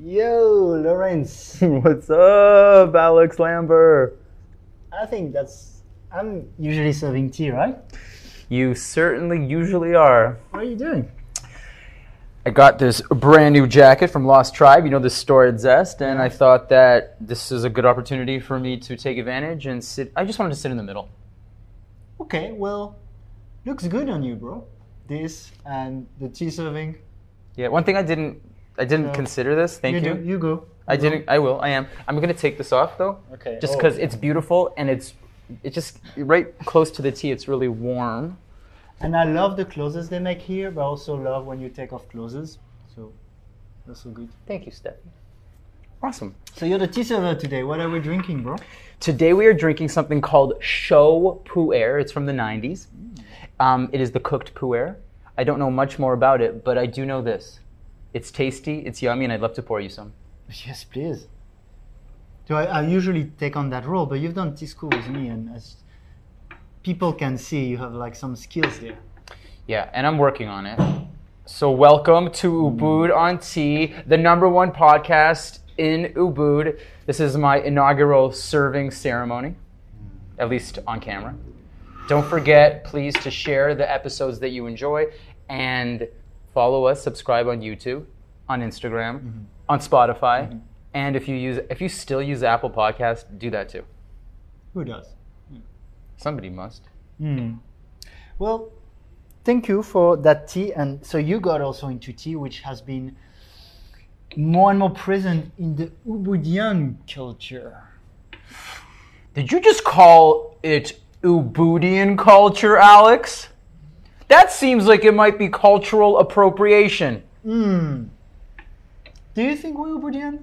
Yo, Lawrence. What's up, Alex Lambert? I think that's. I'm usually serving tea, right? You certainly usually are. What are you doing? I got this brand new jacket from Lost Tribe, you know, the store at Zest, and I thought that this is a good opportunity for me to take advantage and sit. I just wanted to sit in the middle. Okay, well, looks good on you, bro. This and the tea serving. Yeah, one thing I didn't I didn't No. consider this. Thank you. You, do, you go. I go. didn't. I will. I am. I'm gonna take this off though. Okay. Just Oh, because yeah. it's beautiful and it's it just right close to the tea. It's really warm. And I love the clothes they make here, but I also love when you take off clothes. So that's so good. Thank you, Stephanie. Awesome. So you're the tea server today. What are we drinking, bro? Today we are drinking something called Shou Pu'er. It's from the 90s. Um, it is the cooked pu'er. I don't know much more about it, but I do know this. It's tasty, it's yummy, and I'd love to pour you some. Yes, please. So I, I usually take on that role, but you've done tea school with me, and as people can see, you have like some skills there. Yeah, and I'm working on it. So welcome to Ubud on Tea, the number one podcast in Ubud. This is my inaugural serving ceremony, at least on camera. Don't forget, please, to share the episodes that you enjoy and follow us, subscribe on YouTube, on Instagram, mm-hmm. on Spotify, mm-hmm. and if you use if you still use Apple Podcast, do that too. Who does? Hmm. Somebody must. Hmm. Well, thank you for that tea. And so you got also into tea, which has been more and more present in the Ubudian culture. Did you just call it Ubudian culture, Alex? That seems like it might be cultural appropriation. Hmm. Do you think we're Ubudian?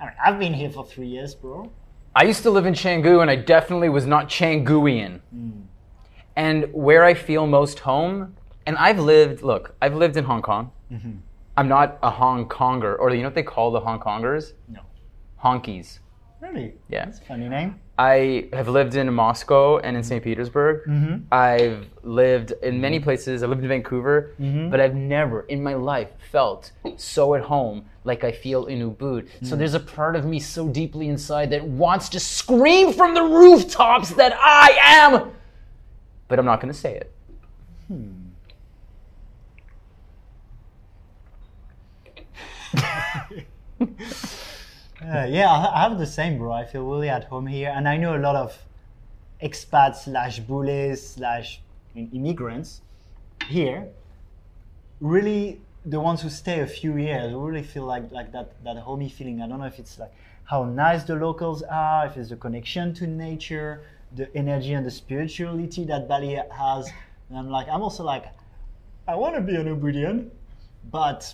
I mean, I've been here for three years, bro. I used to live in Canggu and I definitely was not Changuian. And where I feel most home, and I've lived, look, I've lived in Hong Kong. I'm not a Hong Konger, or you know what they call the Hong Kongers? No. Honkies. Really? Yeah. That's a funny name. I have lived in Moscow and in St. Petersburg. Mhm. I've lived in many places. I lived in Vancouver, mm-hmm. but I've never in my life felt so at home like I feel in Ubud. So mm. there's a part of me so deeply inside that wants to scream from the rooftops that I am, but I'm not going to say it. Hmm. Uh, yeah, I have the same, bro. I feel really at home here, and I know a lot of expats slash bules slash immigrants here. Really, the ones who stay a few years really feel like like that that homey feeling. I don't know if it's like how nice the locals are, if it's the connection to nature, the energy and the spirituality that Bali has. And I'm like, I'm also like, I want to be an Ubudian, but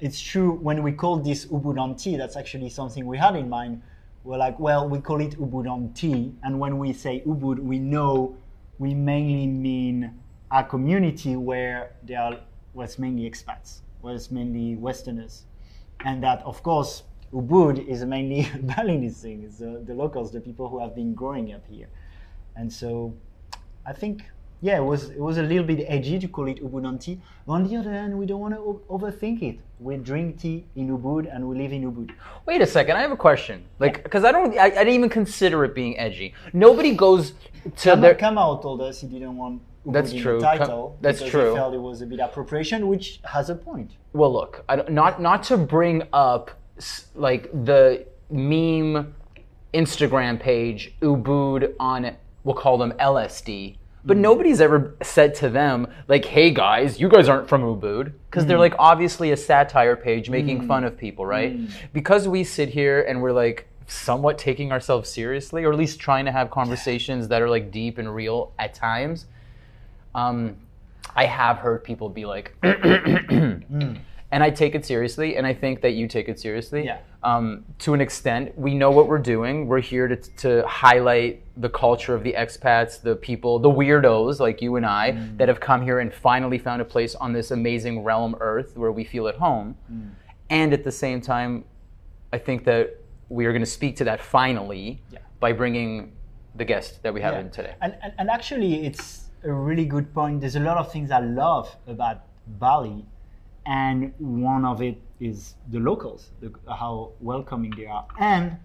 it's true when we call this Ubud on tea, that's actually something we had in mind. We're like, well, we call it Ubud on tea, and when we say Ubud, we know we mainly mean a community where there are was mainly expats, was mainly Westerners, and that of course Ubud is mainly Balinese thing. It's the, the locals, the people who have been growing up here, and so I think yeah, it was it was a little bit edgy to call it Ubud tea. On the other hand, we don't want to overthink it. We drink tea in Ubud and we live in Ubud. Wait a second, I have a question. Like, because I don't, I, I didn't even consider it being edgy. Nobody goes to Kama, their. Kamau told us he didn't want Ubud That's in true. the Kam- title that's because true. he felt it was a bit appropriation, which has a point. Well, look, I don't, not not to bring up like the meme Instagram page Ubud on we'll call them LSD, but hmm. nobody's ever said to them like, "Hey guys, you guys aren't from Ubud," because they're hmm. like obviously a satire page making hmm. fun of people, right? Because we sit here and we're like somewhat taking ourselves seriously, or at least trying to have conversations that are like deep and real at times. Um, I have heard people be like, and I take it seriously, and I think that you take it seriously. Yeah. Um, to an extent, we know what we're doing. We're here to, to highlight the culture of the expats, the people, the weirdos like you and I that have come here and finally found a place on this amazing realm, Earth, where we feel at home. And at the same time, I think that we are going to speak to that finally Yeah. by bringing the guest that we have Yeah. in today. And, and, and actually, it's a really good point. There's a lot of things I love about Bali, and one of it is the locals, the, how welcoming they are, and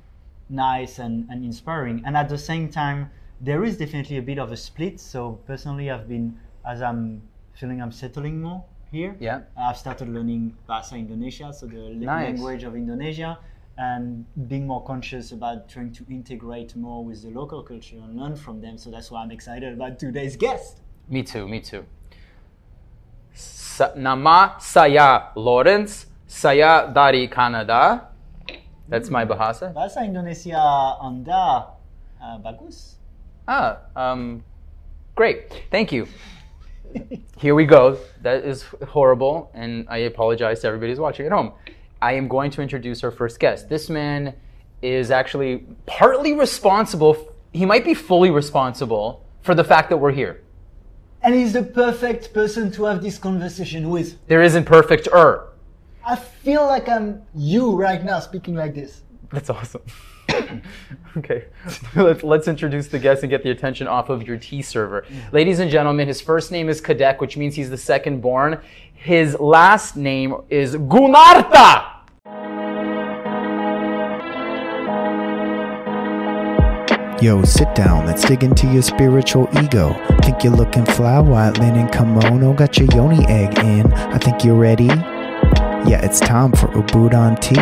nice and, and inspiring. And at the same time, there is definitely a bit of a split. So personally, I've been as I'm feeling I'm settling more here. Yeah. I've started learning Bahasa Indonesia, so the Nice. language of Indonesia, and being more conscious about trying to integrate more with the local culture and learn from them. So that's why I'm excited about today's guest. Me too, me too. Nama saya Lawrence, saya dari Canada. That's my bahasa. Bahasa Indonesia Anda uh, bagus. Ah, um, great. Thank you. Here we go. That is horrible, and I apologize to everybody who's watching at home. I am going to introduce our first guest. This man is actually partly responsible, he might be fully responsible for the fact that we're here. And he's the perfect person to have this conversation with. There isn't perfect er. I feel like I'm you right now speaking like this. That's awesome. okay, let's, let's introduce the guest and get the attention off of your tea server. Ladies and gentlemen, his first name is Kadek, which means he's the second born. His last name is Gunarta. Yo, sit down, let's dig into your spiritual ego. Think you're looking fly, white linen kimono, got your yoni egg in. I think you're ready. Yeah, it's time for Ubud on tea.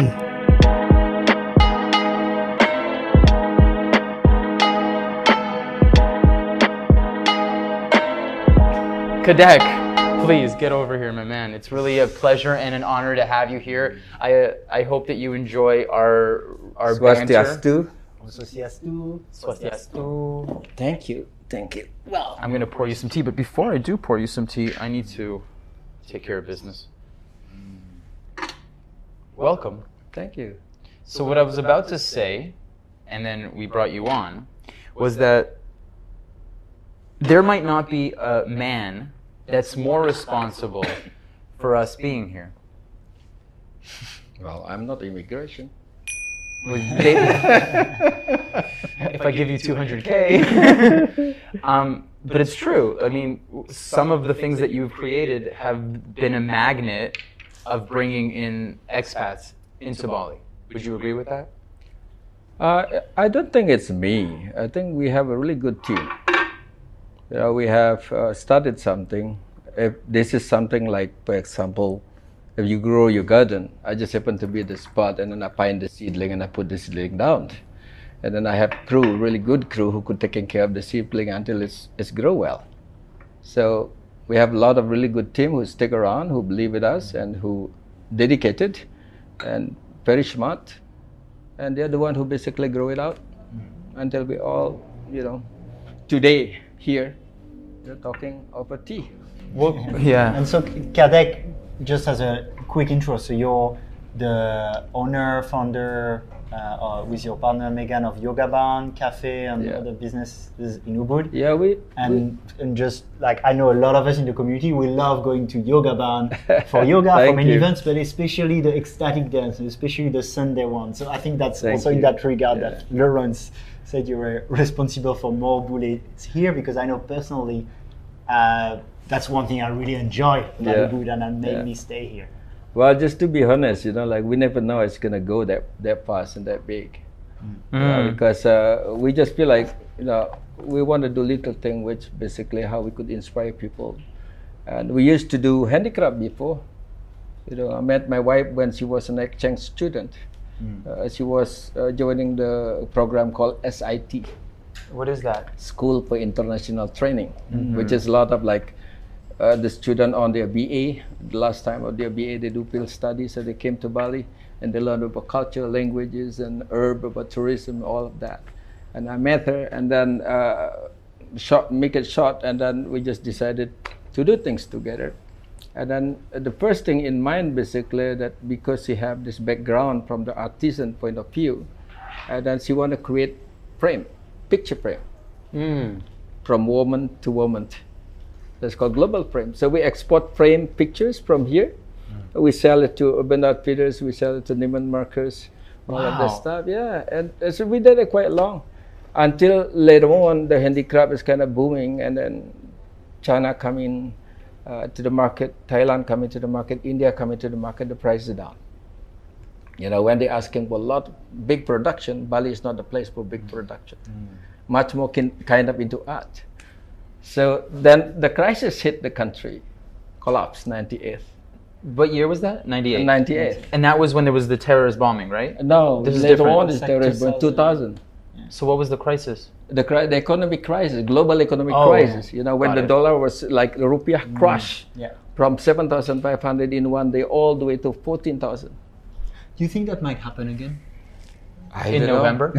Kadek, please get over here, my man. It's really a pleasure and an honor to have you here. I uh, I hope that you enjoy our our banter. Swastiastu. Swastiastu. Swastiastu. Thank you. Thank you. Well, I'm gonna pour you some tea, but before I do pour you some tea, I need to take care of business. Welcome. Thank you. So what I was about to say, and then we brought you on, was that there might not be a man that's more responsible for us being here. Well, I'm not immigration. With they- if I give you 200k, um, but it's true. I mean, some of the things that you've created have been a magnet of bringing in expats into Bali. Would you agree with that? Uh, I don't think it's me. I think we have a really good team. You know, we have uh, started something. If this is something like, for example, if you grow your garden, I just happen to be at the spot and then I find the seedling and I put the seedling down. And then I have crew, really good crew who could take care of the seedling until it's, it's grow well. So we have a lot of really good team who stick around, who believe in us and who dedicated and very smart. And they're the one who basically grow it out until we all, you know, today here, we're talking over tea. Well, yeah. And so, Kadek, just as a quick intro, so you're the owner, founder, uh, uh, with your partner Meghan of Yoga Barn Cafe and Yeah. other businesses in Ubud. Yeah, we And, and just like I know a lot of us in the community, we love going to yoga barn for yoga, for many you. events, but especially the ecstatic dance, especially the Sunday one. So I think that's Thank also in that regard Yeah. that Lawrence said you were responsible for more bules here because I know personally uh, that's one thing I really enjoy about Yeah. Ubud and that made Yeah. me stay here. well, just to be honest, you know, like we never know it's gonna go that that fast and that big. Uh, Mm. because uh, we just feel like you know we want to do little thing which basically how we could inspire people and we used to do handicraft before you know i met my wife when she was an exchange student uh, she was uh, joining the program called SIT What is that? school for international training which is a lot of like uh, the student on their BA. The last time of their BA, they do field studies, so they came to Bali and they learned about culture, languages, and herb, about tourism, all of that. And I met her, and then uh, short, make it short, and then we just decided to do things together. And then uh, the first thing in mind, basically, that because she have this background from the artisan point of view, and then she want to create frame, picture frame Mm. from woman to woman. That's called global frame. So we export frame pictures from here. Mm. We sell it to urban outfitters. We sell it to Neiman Marcus. All of that stuff. Yeah, and, and so we did it quite long, until later on the handicraft is kind of booming, and then China coming uh, to the market, Thailand coming to the market, India coming to the market. The price is down. You know, when they're asking for a lot of big production, Bali is not the place for big mm. production. Mm. Much more kin- kind of into art. So then the crisis hit the country, collapse, 98th. What year was that? 98. 98. And that was when there was the terrorist bombing, right? No, This is later different. on is It's like terrorism, 2000. 2000. So what was the crisis? The, cri- the economic crisis, global economic Oh, crisis, you know, when got the it. dollar was like the rupiah mm. crushed Yeah. from 7,500 in one day all the way to 14,000. Do you think that might happen again? I In. November?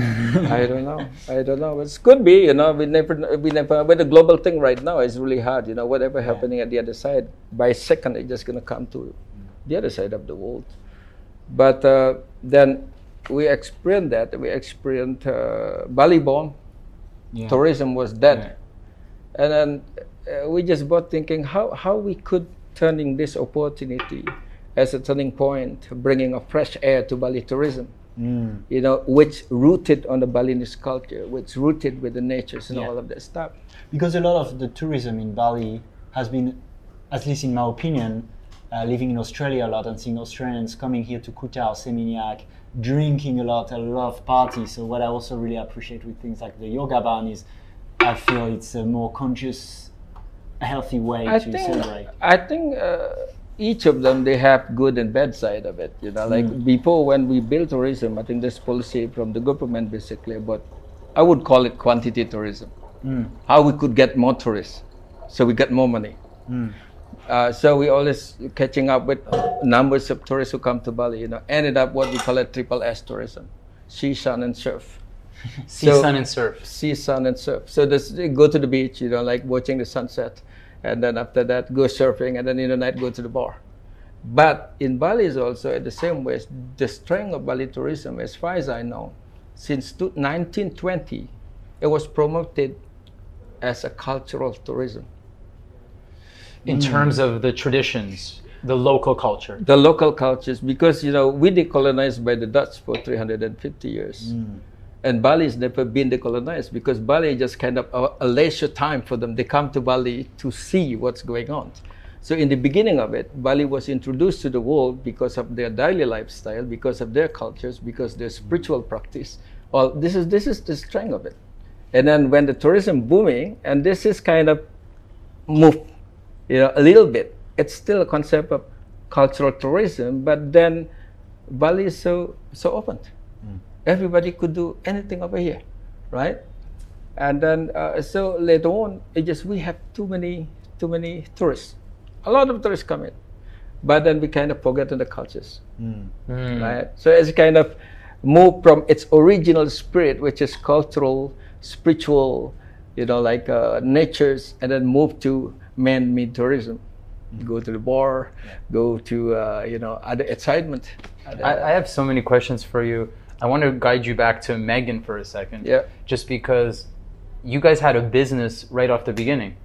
I don't know. I don't know. It could be, you know, we never, we never, but the global thing right now is really hard, you know, whatever happening at the other side, by second, it's just going to come to the other side of the world. But uh, then we experienced that. We experienced uh, Bali bomb. Yeah. Tourism was dead. And then uh, we just both thinking how, how we could turning this opportunity as a turning point, bringing a fresh air to Bali tourism Mm. you know, which rooted on the Balinese culture, which rooted with the natures and Yeah. all of that stuff. Because a lot of the tourism in Bali has been, at least in my opinion, uh, living in Australia a lot and seeing Australians coming here to Kutao, Seminyak, drinking a lot, a lot of parties. So what I also really appreciate with things like the yoga barn is I feel it's a more conscious, healthy way I to think, celebrate. I think uh, each of them they have good and bad side of it. You know, like hmm. before when we built tourism, I think this policy from the government basically but I would call it quantity tourism. Hmm. How we could get more tourists, so we get more money. Hmm. Uh, so we always catching up with numbers of tourists who come to Bali. You know, ended up what we call it triple S tourism, sea, sun, and surf. Sea, So- sun, and surf. see sun and surf. So this go to the beach, you know, like watching the sunset, and then after that go surfing, and then in the night go to the bar. But in Bali is also in the same way. The strength of Bali tourism, as far as I know, since 1920, it was promoted as a cultural tourism. In hmm. terms of the traditions, the local culture. The local cultures, because you know we decolonized by the Dutch for 350 years. Hmm. And Bali has never been decolonized because Bali just kind of a, a leisure time for them. They come to Bali to see what's going on. So in the beginning of it, Bali was introduced to the world because of their daily lifestyle, because of their cultures, because their spiritual practice. Well, this is this is the strength of it. And then when the tourism booming, and this is kind of move, you know, a little bit. It's still a concept of cultural tourism, but then Bali is so so open. Everybody could do anything over here, right? And then uh, so later on, it just we have too many too many tourists. A lot of tourists come in, but then we kind of forget the cultures, right? So it's kind of move from its original spirit, which is cultural, spiritual, you know, like uh, natures, and then move to man-made tourism. Go to the bar, go to uh, you know other excitement. I, I have so many questions for you. I want to guide you back to Meghan for a second. Yeah. Just because you guys had a business right off the beginning,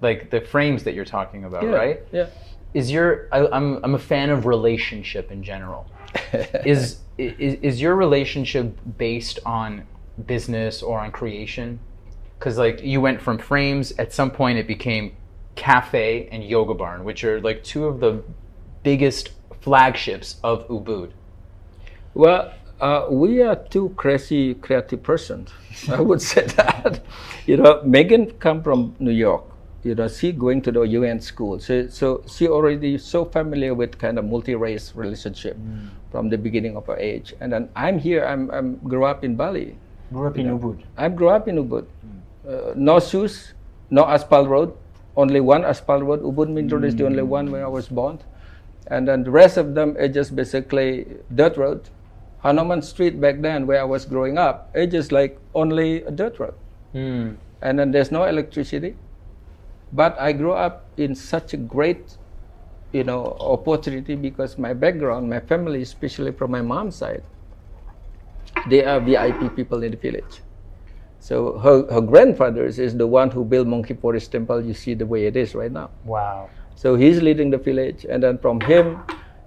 like the frames that you're talking about, yeah, right? Yeah. Is your I, I'm I'm a fan of relationship in general. is, is is your relationship based on business or on creation? Because like you went from frames, at some point it became cafe and yoga barn, which are like two of the biggest flagships of Ubud. Well, uh, we are two crazy creative persons. I would say that. You know, Meghan come from New York. You know, she going to the UN school. So, so she already so familiar with kind of multi-race relationship from the beginning of her age. And then I'm here. I'm, I'm grew up in Bali. Grew up in Ubud. I grew up in Ubud. Uh, no shoes, no asphalt road, only one asphalt road. Ubud Main Road is the only one where I was born. And then the rest of them are just basically dirt road. Hanuman Street back then, where I was growing up, it's just like only a dirt road. Hmm. And then there's no electricity. But I grew up in such a great, you know, opportunity because my background, my family, especially from my mom's side, they are VIP people in the village. So her, her grandfather is the one who built Monkey Forest Temple. You see the way it is right now. Wow. So he's leading the village, and then from him,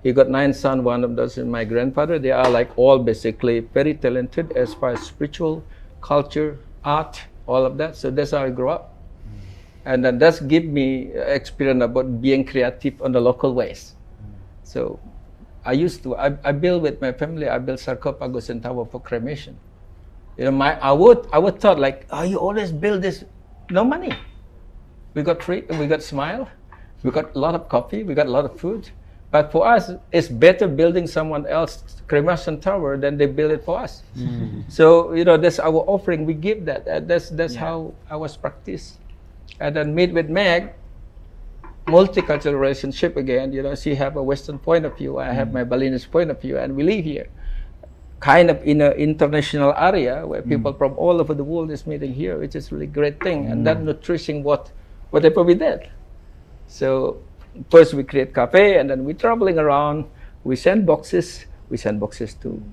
he got nine sons. One of those is my grandfather. They are like all basically very talented as far as spiritual, culture, art, all of that. So that's how I grew up, mm. and then that's give me uh, experience about being creative on the local ways. Mm. So I used to. I, I built with my family. I built sarcophagus and tower for cremation. You know, my I would I would thought like, oh, you always build this, no money. We got free. We got smile. We got a lot of coffee. We got a lot of food. But for us, it's better building someone else's cremation tower than they build it for us. Mm. So you know, that's our offering. We give that. Uh, that's that's Yeah. how I was practiced. And then meet with Meg, multicultural relationship again. You know, she have a Western point of view. I have mm. my Balinese point of view, and we live here, kind of in an international area where mm. people from all over the world is meeting here, which is really great thing. And that nutrition what whatever we did. So first we create cafe, and then we're traveling around. We send boxes. We send boxes to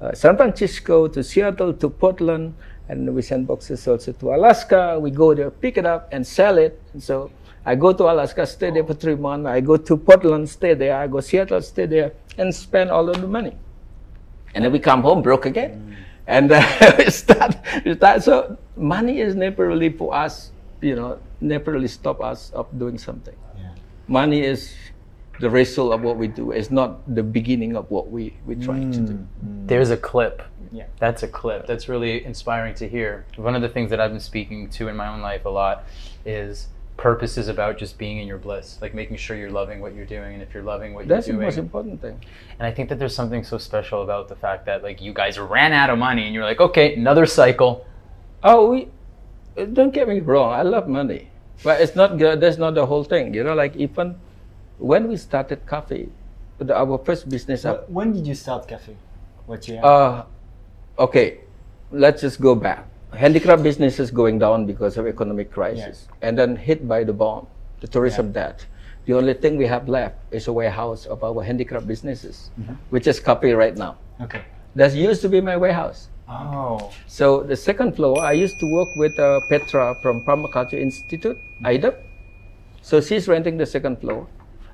uh, San Francisco, to Seattle, to Portland, and we send boxes also to Alaska. We go there, pick it up, and sell it. And so I go to Alaska, stay there for three months. I go to Portland, stay there. I go Seattle, stay there, and spend all of the money. And then we come home broke again, and uh, we start. We start. So money is never really for us, you know, never really stop us of doing something. Yeah. Money is the result of what we do. It's not the beginning of what we we're trying to do. Mm, mm. There's a clip. Yeah. That's a clip. That's really inspiring to hear. One of the things that I've been speaking to in my own life a lot is purpose is about just being in your bliss, like making sure you're loving what you're doing, and if you're loving what That's you're doing, that's the most important thing. And I think that there's something so special about the fact that like you guys ran out of money, and you're like, okay, another cycle. Oh, we don't get me wrong. I love money, but it's not good. That's not the whole thing. You know, like even when we started coffee, the, our first business. Wh- When did you start cafe? What year? Uh, okay, let's just go back. Handicraft business is going down because of economic crisis, and then hit by the bomb, the tourism debt. The only thing we have left is a warehouse of our handicraft businesses, which is coffee right now. okay. That used to be my warehouse. Oh. So the second floor, I used to work with uh, Petra from Permaculture Institute, IDEP. So she's renting the second floor.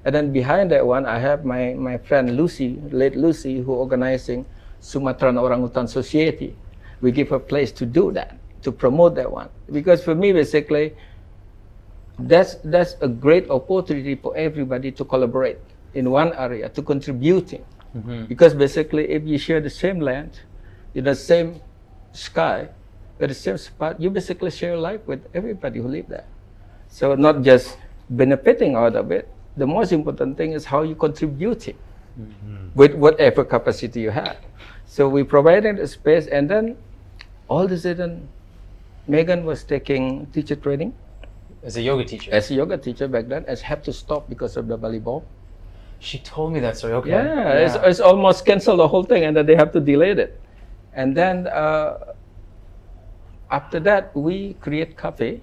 And then behind that one, I have my, my friend Lucy, late Lucy, who organizing Sumatran Orangutan Society. We give her place to do that, to promote that one. Because for me, basically, that's, that's a great opportunity for everybody to collaborate in one area, to contributing. Because basically, if you share the same land, in the same sky, at the same spot, you basically share life with everybody who live there. So not just benefiting out of it. The most important thing is how you contributing mm-hmm. with whatever capacity you have. So we provided a space, and then all of a sudden, Meghan was taking teacher training As a yoga teacher, as a yoga teacher back then, as had to stop because of the bomb. she told me that story. Okay. Yeah, It's, it's almost canceled the whole thing, and then they have to delay it. And then uh, after that, we create cafe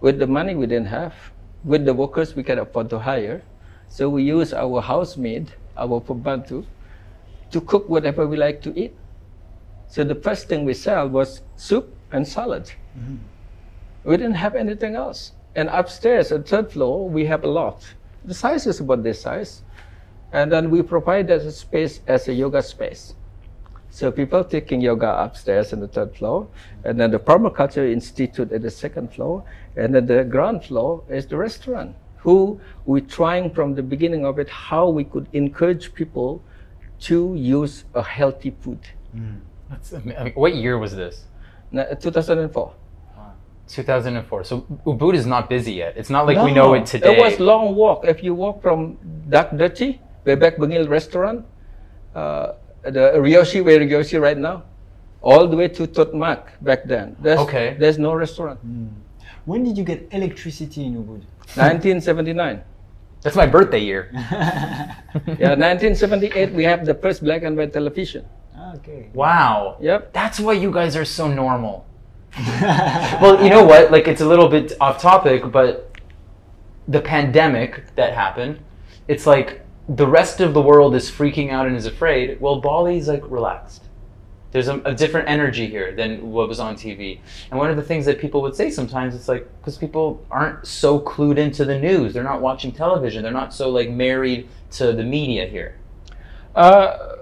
with the money we didn't have, with the workers we can afford to hire. So we use our housemaid, our pembantu, to cook whatever we like to eat. So the first thing we sell was soup and salad. We didn't have anything else. And upstairs, at third floor, we have a loft. The size is about this size. And then we provide that space as a yoga space. So people taking yoga upstairs in the third floor, and then the Permaculture Institute at the second floor, and then the ground floor is the restaurant. Who we're trying from the beginning of it how we could encourage people to use a healthy food. That's ama- I mean, what year was this? Na- 2004. 2004. So Ubud is not busy yet. It's not like we know it today. It was long walk. If you walk from Dak Dirty, Bebek Bengil restaurant, uh, the Ryoshi, where Ryoshi right now, all the way to Tutmak back then. There's, Okay. There's no restaurant. Hmm. When did you get electricity in Ubud? 1979. That's my birthday year. Yeah, 1978 we have the first black and white television. okay. Wow. Yep. That's why you guys are so normal. well, you know what? Like, it's a little bit off topic, but the pandemic that happened, it's like the rest of the world is freaking out and is afraid. Well, Bali's like relaxed. There's a, a different energy here than what was on TV. And one of the things that people would say sometimes, it's like, because people aren't so clued into the news. They're not watching television. They're not so like married to the media here. Uh,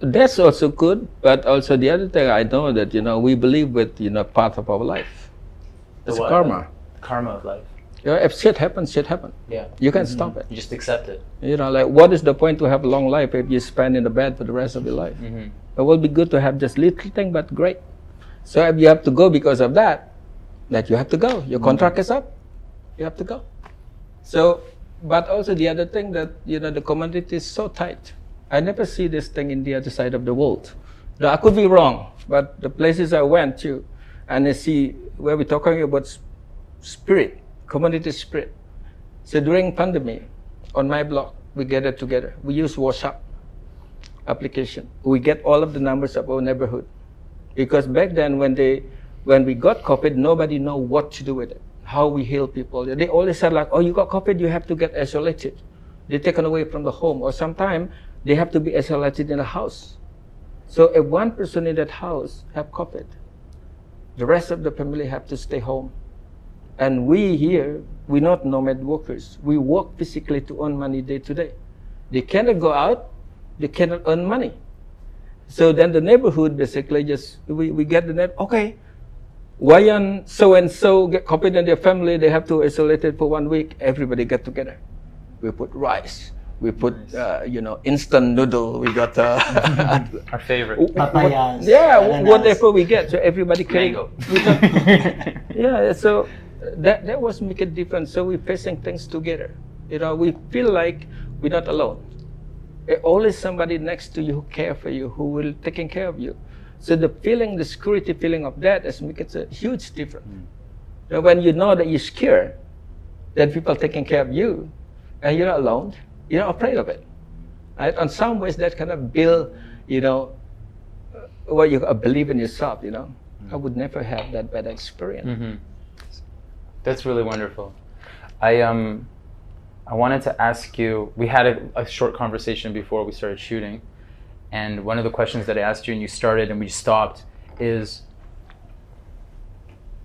that's also good, but also the other thing I know that you know we believe with you know part of our life. It's karma. Karma of life. You know, if shit happens, shit happens. Yeah. You can't stop mm-hmm. it. You just accept it. You know, like what is the point to have a long life if you spend in the bed for the rest of your life? Mm-hmm. It will be good to have just little thing, but great. So if you have to go because of that, that you have to go. Your contract mm-hmm. is up. You have to go. So, but also the other thing that you know the community is so tight. I never see this thing in the other side of the world. Now, I could be wrong, but the places I went to, and I see where we're talking about spirit, community spirit. So during pandemic, on my blog, we gathered together. We use WhatsApp application. We get all of the numbers of our neighborhood. Because back then, when they, when we got COVID, nobody know what to do with it. How we heal people. They always said like, "Oh, you got COVID, you have to get isolated. They're taken away from the home, or sometimes they have to be isolated in a house. So if one person in that house have COVID, the rest of the family have to stay home. And we here, we're not nomad workers. We work physically to earn money day to day. They cannot go out, they cannot earn money. So then the neighborhood basically just, we, we get the net, okay, why so and so get COVID in their family, they have to isolate it for one week, everybody get together. We put rice, we put, uh, you know, instant noodle, we got, uh, Our favorite. Papayas. yeah, bananas. whatever we get, so everybody can. Mango. yeah so that that was make a difference. So we're facing things together. You know we feel like we're not alone. There's always somebody next to you who care for you who will taking care of you. So the feeling the security feeling of that is make it a huge difference. You know, when you know that you're scared that people taking care of you and you're not alone you're not afraid of it. Right? on some ways that kind of build you know what you uh, believe in yourself you know. I would never have that bad experience. Hmm That's really wonderful. I um, I wanted to ask you. We had a, a short conversation before we started shooting, and one of the questions that I asked you and you started and we stopped is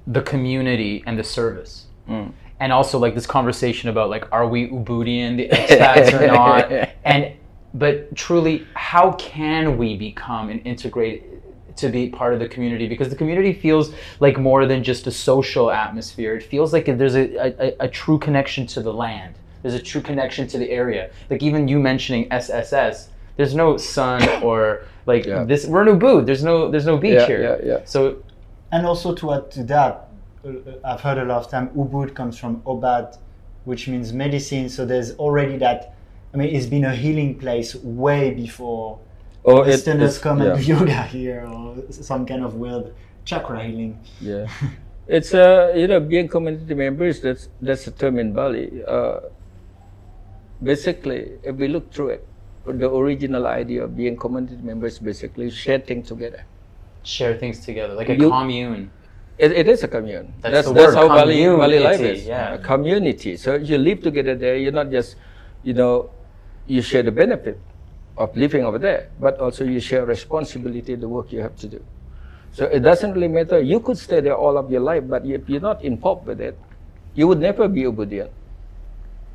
the community and the service. And also like this conversation about like are we Ubudian, the expats or not? And but truly, how can we become an integrate to be part of the community? Because the community feels like more than just a social atmosphere. It feels like there's a, a, a true connection to the land. There's a true connection to the area. Like even you mentioning SSS, there's no sun or like Yeah. this. We're in Ubud. There's no there's no beach Yeah, here. yeah, yeah. So And also to add to that, uh, I've heard a lot of time Ubud comes from Obad, which means medicine. So there's already that. I mean, it's been a healing place way before Oh, it- Westerners it's- come and yeah. do yoga here or some kind of weird chakra healing. Yeah, it's uh, you know being community members. That's that's a term in Bali. Uh, basically, if we look through it, the original idea of being community members basically share things together. share things together, like a You- commune. It, it is a commune. That's that's, the that's word, how Bali, Bali life is. yeah. A community. So you live together there. You're not just, you know, you share the benefit of living over there, but also you share responsibility, the work you have to do. So it doesn't really matter. You could stay there all of your life, but if you're not involved with it, you would never be Ubudian.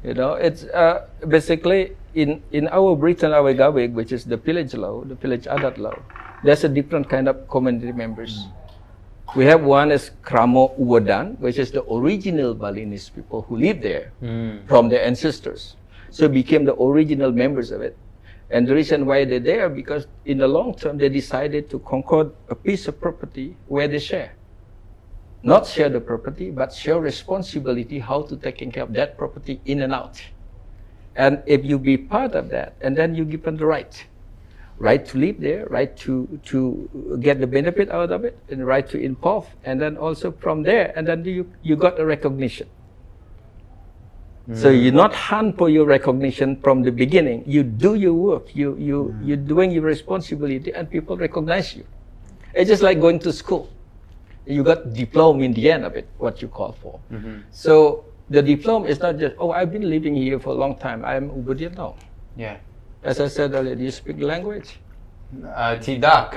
You know, it's uh, basically in, in our Britain, our Gawig, which is the village law, the village adat law, there's a different kind of community members. We have one is Kramo Uwadan, which is the original Balinese people who live there from their ancestors. So became the original members of it. And the reason why they're there, because in the long term, they decided to concord a piece of property where they share. Not share the property, but share responsibility how to taking care of that property in and out. And if you be part of that, and then you give them the right, right to live there, right to to get the benefit out of it, and right to involve, and then also from there, and then you you got a recognition. So you not hunt for your recognition from the beginning. You do your work. You you mm. you're doing your responsibility, and people recognize you. It's just like going to school. You got diploma in the end of it, what you call for. Mm-hmm. So the diploma is not just oh I've been living here for a long time. I'm Ubudian. now. Yeah. as I said earlier, do you speak the language? Uh, Tidak.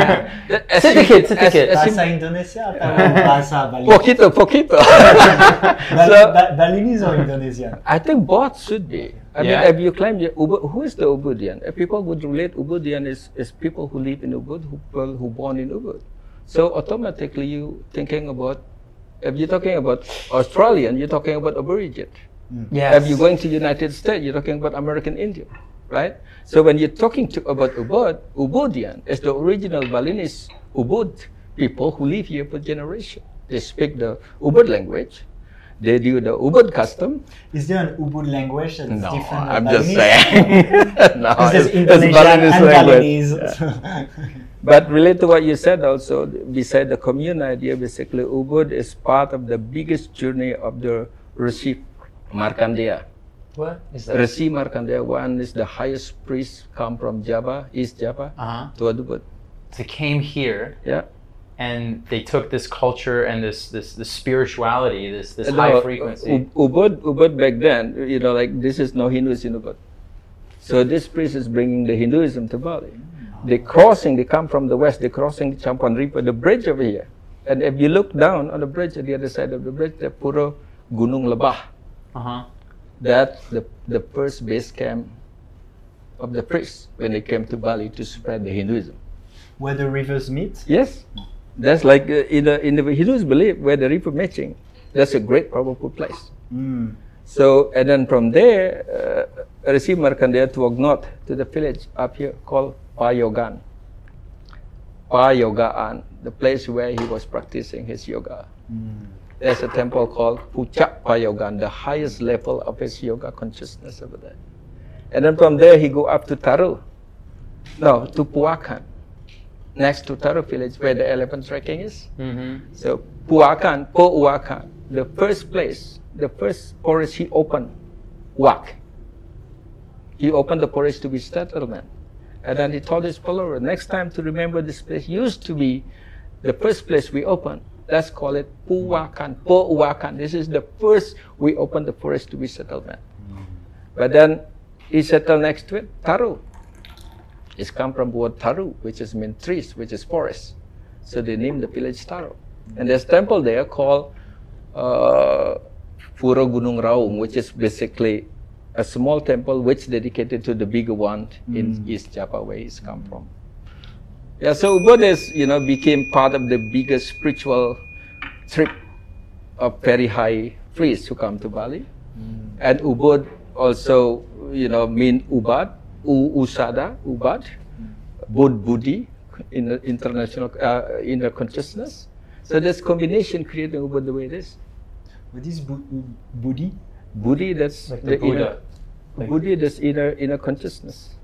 As Sedikit, sedikit. as- as in- Bahasa Indonesia atau bahasa Bali? Poquito, poquito. Bal- So- Ba- Balinese or Indonesian? I think both should be. I Yeah. mean, if you claim you- Ubud, who is the Ubudian? If people would relate Ubudian is, is people who live in Ubud, who people who born in Ubud. So automatically you thinking about If you're talking about Australian, you're talking about Aborigine. Yes. If you're going to United States, you're talking about American Indian, right? So when you're talking to, about Ubud, Ubudian is the original Balinese Ubud people who live here for generations. They speak the Ubud language. They do the Ubud custom. Is there an Ubud language that's No, different? I'm just saying. no, it's, it's Balinese language. Balinese. But related to what you said also, beside the commune idea, basically Ubud is part of the biggest journey of the Rishi Markandeya. What is that? Rishi Markandeya, one is the highest priest come from Java, East Java, Uh-huh. to Ubud. They came here Yeah. and they took this culture and this this this spirituality, this this No, high frequency. Ubud, Ubud back then, you know, like this is no Hindus in Ubud. So this priest is bringing the Hinduism to Bali. They're crossing, they come from the west, they're crossing the Campuhan River, the bridge over here. And if you look down on the bridge, at the other side of the bridge, the Pura Gunung Lebah. Uh-huh. That's the, the first base camp of the priests when they came to Bali to spread the Hinduism. Where the rivers meet? Yes, that's like uh, in the in the Hindus believe where the river meeting. That's a great powerful place. Mm. So and then from there, uh, Rishi Markandeya walked north to the village up here called Payogan. Payogaan, the place where he was practicing his yoga. There's a temple called Puncak Payogan, the highest level of his yoga consciousness over there. And then from there he go up to Taru. No, to Puakan, next to Taru village where the elephant trekking is. Mm-hmm. So Puakan, Puakan, the first place, the first forest he opened, Wak. He opened the forest to be settlement. And then he told his follower, next time to remember this place used to be the first place we opened. Let's call it Puakan, Puakan. This is the first we opened the forest to be settlement. But then he settled next to it, Taru. It's come from word Taru, which is mean trees, which is forest. So they named the village Taru. And there's temple there called uh, Pura Gunung Raung, which is basically a small temple which dedicated to the bigger one in East Java where it's come from. Yeah, so Ubud is, you know, became part of the biggest spiritual trip of very high priests who come to Bali. And Ubud also, you know, mean Ubad, U Usada, Ubad, Bud Buddhi in the international uh, inner consciousness. So this combination creating Ubud the way it is. What is Bu- Bu- Buddhi? Buddhi, that's Like the inner, Buddha. Like- Buddhi, that's inner inner consciousness.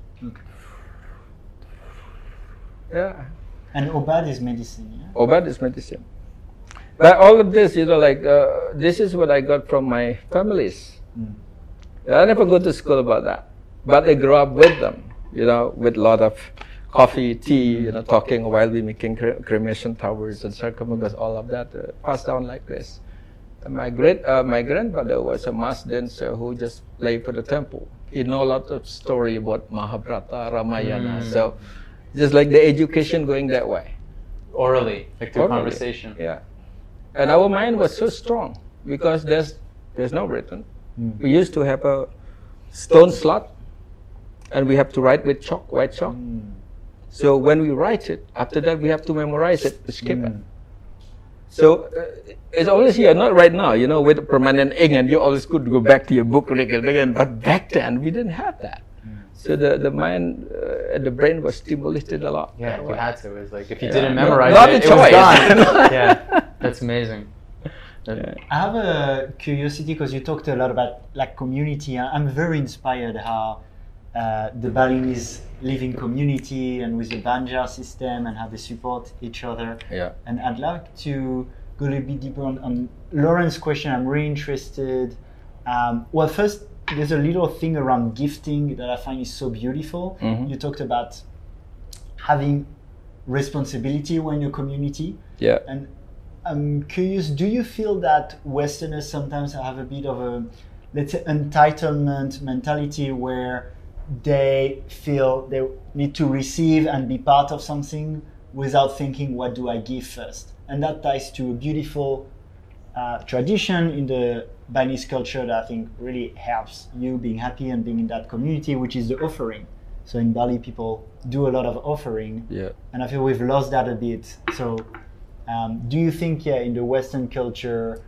Yeah. And Obad is medicine, yeah? Obad is medicine. But all of this, you know, like uh, this is what I got from my families. I never go to school about that, but I grew up with them. You know, with a lot of coffee, tea, you know, talking while we making cre- cremation towers and sarcophagus, all of that uh, passed down like this. And my great, uh, my grandfather was a mass dancer who just played for the temple. He know a lot of story about Mahabharata, Ramayana. So, just like the education going that way. Orally, like through Orally. conversation. Yeah. And our mind was so strong because there's there's no written. Hmm. We used to have a stone slot and we have to write with chalk, white chalk. Hmm. So when we write it, after that we have to memorize it to skip it. Hmm. So uh, it's always here, not right now, you know, with permanent ink and you always could go back to your book. But back then we didn't have that. So the, the mind uh, and the brain was stimulated a lot. Yeah, you had to. It was like if you Yeah. didn't memorize not it, it was gone. yeah, that's amazing. I have a curiosity because you talked a lot about like community. I- I'm very inspired how uh, the Balinese live in community and with the Banjar system and how they support each other. Yeah. And I'd like to go a little bit deeper on, on Lawrence's question. I'm really interested. Um, well, first, there's a little thing around gifting that I find is so beautiful. Mhm. You talked about having responsibility when your community. Yeah. And I'm curious, do you feel that Westerners sometimes have a bit of a, let's say, entitlement mentality where they feel they need to receive and be part of something without thinking, what do I give first? And that ties to a beautiful uh, tradition in the Balinese culture that I think really helps you being happy and being in that community, which is the offering. So in Bali, people do a lot of offering Yeah. and I feel we've lost that a bit. So Um, do you think, yeah, in the Western culture,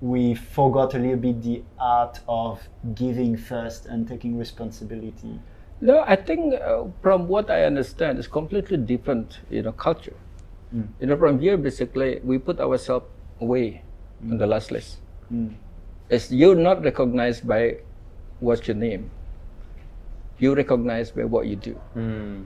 we forgot a little bit the art of giving first and taking responsibility? No, I think uh, from what I understand, it's completely different, you know, culture. You know, from here, basically, we put ourselves away on the last list. As you're not recognized by what's your name, you're recognized by what you do. Hmm.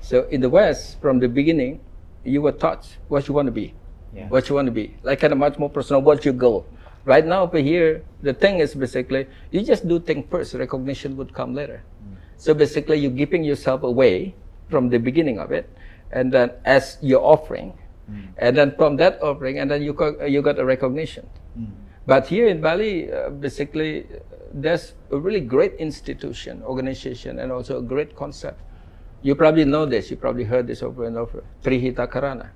So in the West, from the beginning, you were taught what you want to be, Yeah. what you want to be, like kind of much more personal. What's your goal? Right now, over here, the thing is basically you just do things first. Recognition would come later. Hmm. So basically, you're giving yourself away from the beginning of it, and then as your offering, hmm. and then from that offering, and then you got, you got a recognition. But here in Bali, uh, basically, there's a really great institution, organization, and also a great concept. You probably know this. You probably heard this over and over. Trihita Karana.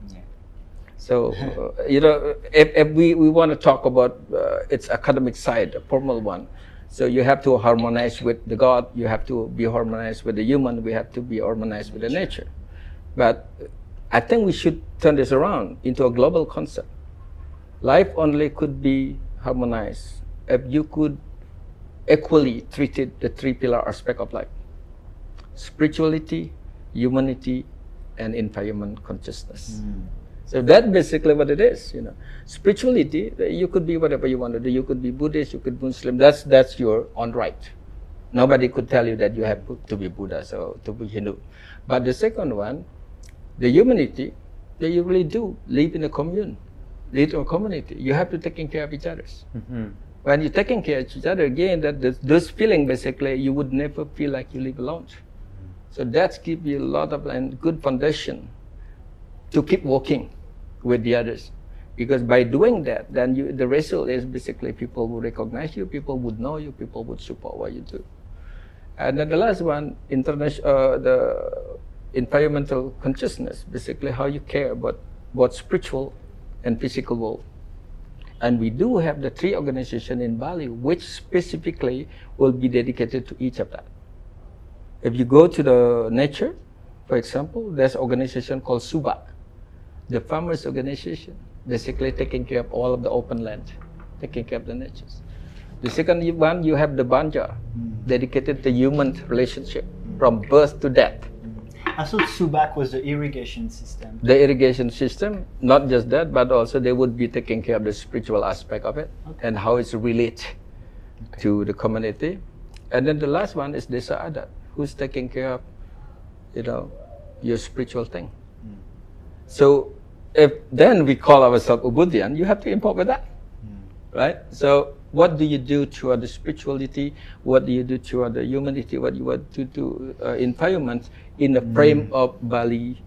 So, uh, you know, if, if we, we want to talk about uh, its academic side, a formal one, so you have to harmonize with the God, you have to be harmonized with the human, we have to be harmonized with the nature. But I think we should turn this around into a global concept. Life only could be harmonized if you could equally treated the three pillar aspect of life spirituality, humanity, and environment consciousness. Hmm. So that's basically what it is, you know. Spirituality, you could be whatever you want to do. You could be Buddhist, you could be Muslim. That's that's your own right. Nobody could tell you that you have to be Buddha or to be Hindu. But the second one, the humanity, that you really do live in a commune, a community. You have to taking care of each other. When you're taking care of each other, again, that this, this feeling basically, you would never feel like you live alone. So that gives you a lot of and good foundation to keep working with the others. Because by doing that, then you, the result is basically people will recognize you, people would know you, people would support what you do. And then the last one, international, uh, the environmental consciousness, basically how you care about both spiritual and physical world. And we do have the three organizations in Bali which specifically will be dedicated to each of that. If you go to the nature, for example, there's an organization called Subak, the farmers organization, basically taking care of all of the open land, taking care of the nature. The second one, you have the Banjar, hmm. dedicated to human relationship from birth to death. I thought Subak was the irrigation system. The irrigation system, not just that, but also they would be taking care of the spiritual aspect of it and how it's related to the community. And then the last one is Desa Adat, who's taking care of, you know, your spiritual thing. Hmm. So if then we call ourselves Ubudian, you have to import with that, hmm. right? So what do you do toward the spirituality? What do you do toward the humanity? What you want to do uh, environment in the frame of Bali,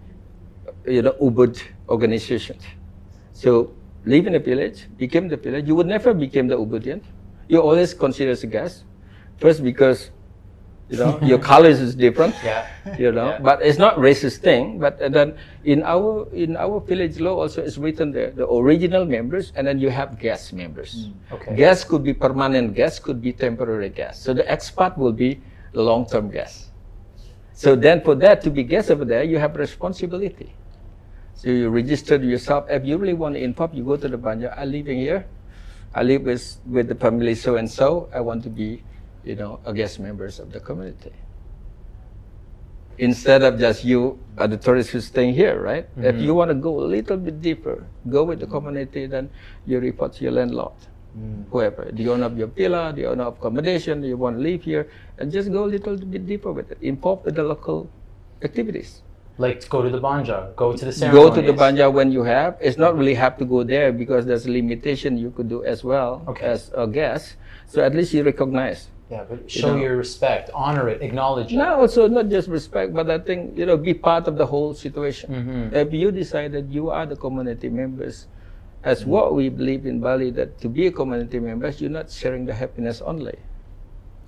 you know, Ubud organizations? So live in a village, became the village. You would never become the Ubudian. You always consider as a guest, first because you know your colors is different Yeah. you know Yeah. but it's not racist thing but then in our in our village law also is written there the original members and then you have guest members. Hmm. Okay. guests could be permanent guests could be temporary guests so the expat will be long-term guest so then for that to be guest over there you have responsibility. So you register yourself. If you really want to inform you go to the banjar i live in here. I live with with the family so and so. I want to be you know a guest members of the community instead of just you are the tourist who's staying here, right? If mm-hmm. you want to go a little bit deeper, go with the community, then you report to your landlord, mm. whoever, the owner of your villa, the owner of accommodation, you want to live here, and just go a little bit deeper with it. Involve with the local activities. Like go to the banjar, go to the ceremony. Go to the banjar when you have. It's not really have to go there because there's a limitation you could do as well Okay. as a guest. So at least you recognize. Yeah, but show know. your respect, honor it, acknowledge it. No, also not just respect, but I think you know, be part of the whole situation. Mhm. If you decide that you are the community members, as what we believe in Bali, that to be a community member, you're not sharing the happiness only,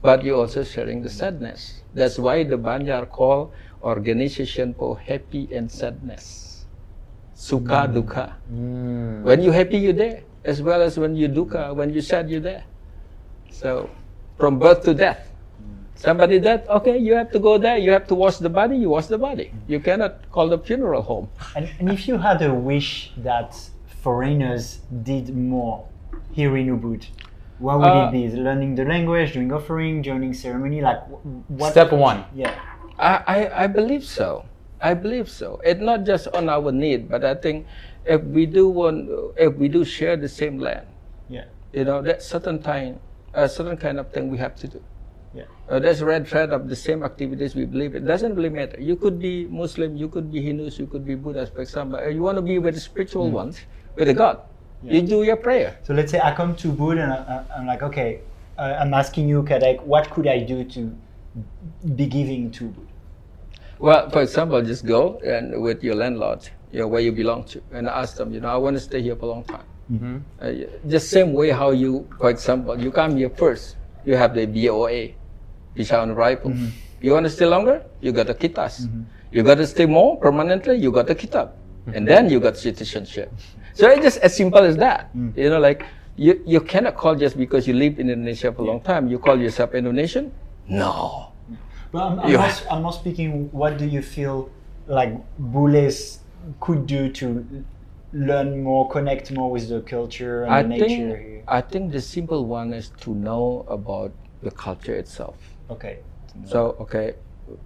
but you're also sharing the sadness. That's why the Banjar are called Organization for Happy and Sadness. Sukha dukkha. Mm. When you're happy, you're there, as well as when you dukkha, when you're sad, you're there. So, from birth to death, Somebody dead, okay, you have to go there. You have to wash the body. You wash the body. You cannot call the funeral home. And, and if you had a wish that foreigners did more here in Ubud, what would Uh, it be? Learning the language, doing offering, joining ceremony, like wh- what? Step one. Yeah. I, I, I believe so. I believe so. It's not just on our need, but I think if we do want, if we do share the same land, Yeah. you know, that certain time, a certain kind of thing we have to do. Yeah. Uh, there's a red thread of the same activities we believe. It doesn't really matter. You could be Muslim, you could be Hindus, you could be Buddhist, for example. Uh, You want to be with the spiritual ones, with the God. You do your prayer. So let's say I come to Ubud and I, I'm like, okay, uh, I'm asking you, Kadek, what could I do to be giving to Ubud? Well, for example, just go and with your landlord, you know, where you belong to, and ask them, you know, I want to stay here for a long time. Mm-hmm. Mm-hmm. Uh, just same way how you, for example, you come here first, you have the VOA, visa on arrival. Mm-hmm. You want to stay longer? You got a kitas. You got to stay more permanently. You got a KITAP, and then you got citizenship. So it's just as simple as that. You know, like you, you cannot call just because you live in Indonesia for a long time. You call yourself Indonesian? No. But I'm, I'm, You- not, I'm not speaking, what do you feel like Bules could do to learn more, connect more with the culture and I the nature here? I think the simple one is to know about the culture itself. Okay. So okay,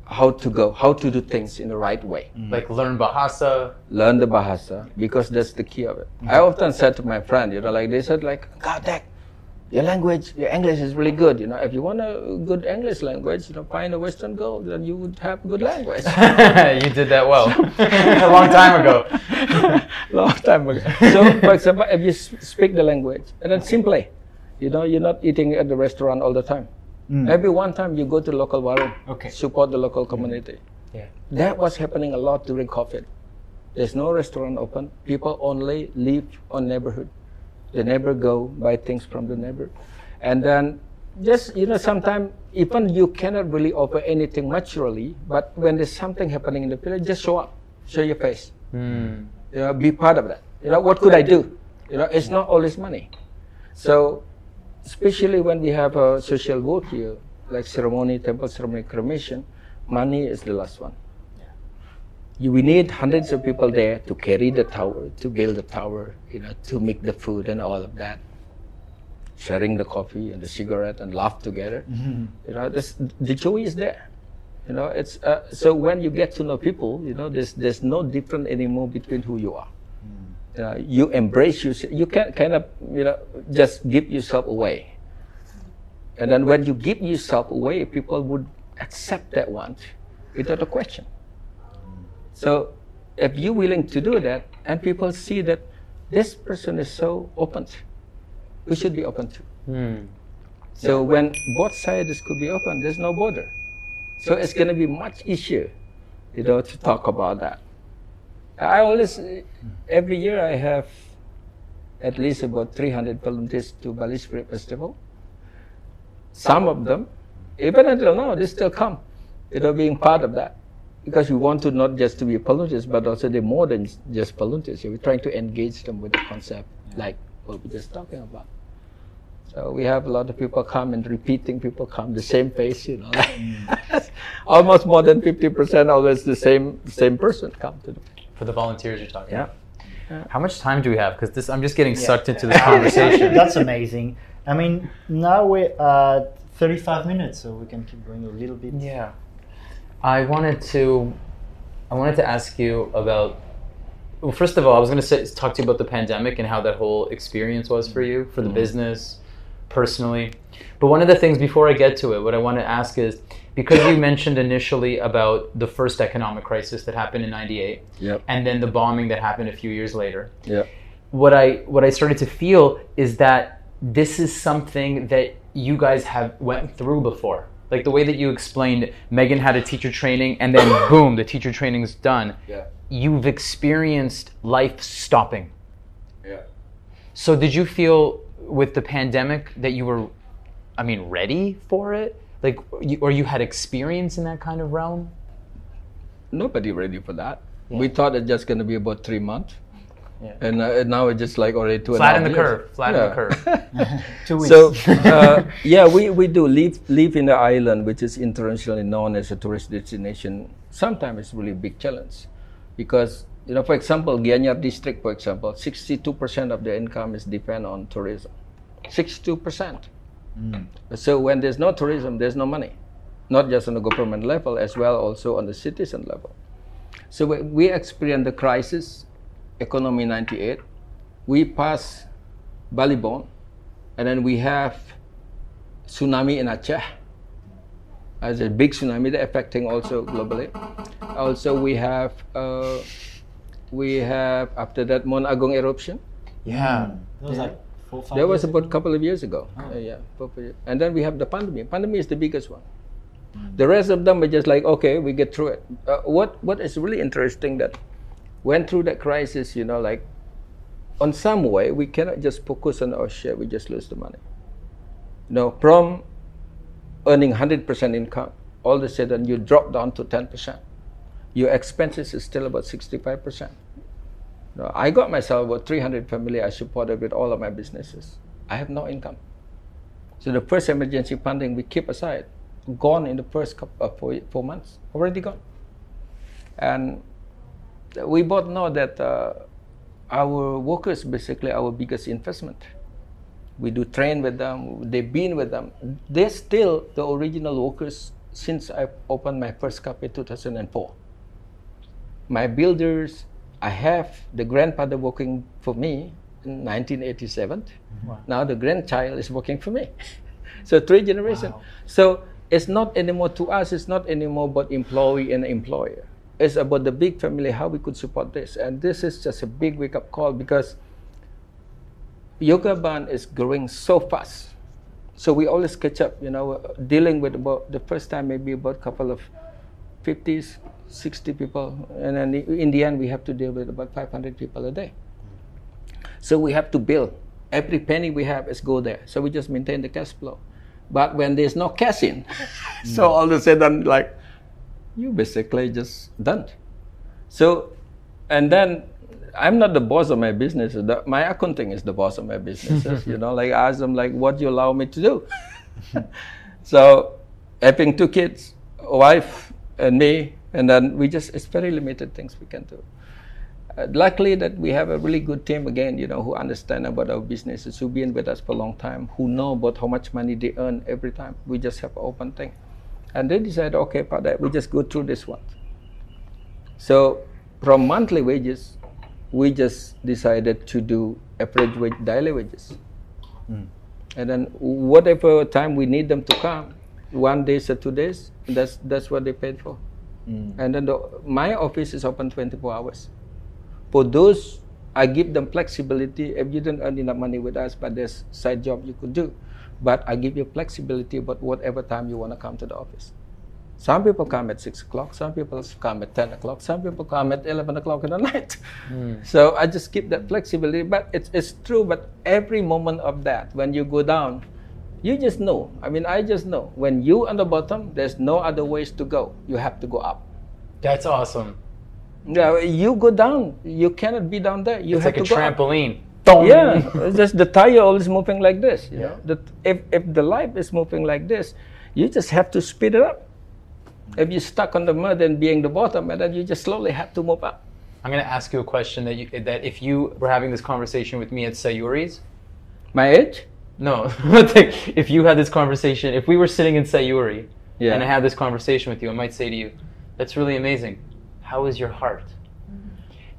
how to go, how to do things in the right way. Mm-hmm. Like learn Bahasa. Learn the bahasa because that's the key of it. I mm-hmm. often said to my friend, you know, like they said, like God, Dad, your language, your English is really good. You know, if you want a good English language, you know, find a Western girl, then you would have good language. you did that well. a long time ago. long time ago. So, for example, if you speak the language, and then simply, you know, you're not eating at the restaurant all the time. Hmm. Every one time you go to local warung, Okay. support the local community. Yeah. That was happening a lot during COVID. There's no restaurant open. People only live on neighborhood. The neighbor go buy things from the neighbor, and then just you know sometimes even you cannot really offer anything naturally, but when there's something happening in the village, just show up, show your face hmm. you know, be part of that. You know, what could I do? You know, it's not always money. So, especially when we have a social work here, like ceremony, temple ceremony, cremation, money is the last one. You, we need hundreds of people there to carry the tower, to build the tower, you know, to make the food and all of that. Sharing the coffee and the cigarette and laugh together. You know, this, the joy is there. You know, it's uh, so when you get to know people, you know, there's there's no difference anymore between who you are. You, know, you embrace you. You can kind of you know just give yourself away. And then when you give yourself away, people would accept that one without a question. So if you're willing to do that, and people see that this person is so open, we should be open to. Hmm. So when both sides could be open, there's no border. So it's going to be much easier, you know, to talk about that. I always, every year I have at least about 300 volunteers to Bali Spirit Festival. Some of them, even until now, they still come, you know, being part of that. Because we want to not just to be volunteers, but also they're more than just volunteers. We're trying to engage them with the concept, like what we're just talking about. So we have a lot of people come and repeating people come the same face, you know. Mm. Like almost more than fifty percent always the same same person come to them. For the volunteers you're talking Yeah. about. How much time do we have? Because this, I'm just getting sucked into this conversation. That's amazing. I mean, now we're at 35 minutes, so we can keep going a little bit. Yeah. I wanted to I wanted to ask you about well first of all I was going to say talk to you about the pandemic and how that whole experience was for you for the mm-hmm. business personally. But one of the things before I get to it what I want to ask is because you mentioned initially about the first economic crisis that happened in 98 Yep. and then the bombing that happened a few years later Yeah. what I what I started to feel is that this is something that you guys have went through before. Like the way that you explained, Meghan had a teacher training, and then boom, the teacher training's done. Yeah. You've experienced life stopping. Yeah. So did you feel with the pandemic that you were, I mean, ready for it? Like, or you had experience in that kind of realm? Nobody ready for that. We thought it's just going to be about three months. Yeah. And uh, now it's just like already two and a Flatten half the years. curve. Flatten Yeah. the curve. Two weeks. So uh, yeah, we, we do live live in the island, which is internationally known as a tourist destination. Sometimes it's really a big challenge, because you know, for example, Gianyar district, for example, sixty-two percent of the income is depend on tourism. Sixty-two percent. So when there's no tourism, there's no money, not just on the government level, as well also on the citizen level. So we, we experienced the crisis, economy '98. We pass Balibon, and then we have tsunami in Aceh as a big tsunami that affecting also globally. Also, we have uh, we have after that Mount Agung eruption. Yeah. That was like four, five That was about a couple of years ago. Uh, yeah, four, five years. and then we have the pandemic. Pandemic is the biggest one. The rest of them are just like okay, we get through it. Uh, what what is really interesting that went through that crisis, you know, like on some way we cannot just focus on our share. We just lose the money. No, from earning hundred percent income, all of a sudden you drop down to ten percent. Your expenses is still about sixty-five percent. No, I got myself about 300 family I supported with all of my businesses. I have no income. So the first emergency funding we keep aside, gone in the first couple, uh, four, four months, already gone. And we both know that uh, our workers basically our biggest investment. We do train with them. They've been with them. They're still the original workers since I opened my first cafe in 2004 my builders, I have the grandfather working for me in 1987. Now the grandchild is working for me. so three generations. Wow. So it's not anymore to us. It's not anymore about employee and employer. It's about the big family, how we could support this. And this is just a big wake up call because Yoga Barn is growing so fast. So we always catch up, you know, dealing with about the first time maybe about a couple of 50s, 60 people, and then in the end we have to deal with about 500 people a day. So we have to build. Every penny we have is go there. So we just maintain the cash flow. But when there's no cash in, so all of a sudden like you basically just done. So, and then I'm not the boss of my business. My accounting is the boss of my businesses. you know, like I ask them like, what do you allow me to do? so, having two kids, a wife, and me, and then we just it's very limited things we can do. Uh, luckily that we have a really good team again, you know, who understand about our businesses, who've been with us for a long time, who know about how much money they earn every time. We just have an open thing. And they decided, okay, Pada, we just go through this one. So from monthly wages, we just decided to do average wage, daily wages. Hmm. And then whatever time we need them to come, one day or two days, that's that's what they paid for. Hmm. And then the, my office is open 24 hours. For those, I give them flexibility. If you don't earn enough money with us, but there's side job you could do, but I give you flexibility about whatever time you want to come to the office. Some people come at six o'clock. Some people come at ten o'clock. Some people come at eleven o'clock in the night. Hmm. So I just keep that flexibility. But it's it's true. But every moment of that, when you go down, you just know. I mean, I just know when you on the bottom, there's no other ways to go. You have to go up. That's awesome. Yeah, you go down. You cannot be down there. You It's have like a to go up. Trampoline. Yeah, it's just the tire always moving like this. You Yeah. know, that if if the life is moving like this, you just have to speed it up. If you're stuck on the mud and being the bottom, and then you just slowly have to move up. I'm going to ask you a question that you, that if you were having this conversation with me at Sayuri's, My age? no, but if you had this conversation, if we were sitting in Sayuri Yeah. and I had this conversation with you, I might say to you, "That's really amazing. How is your heart?"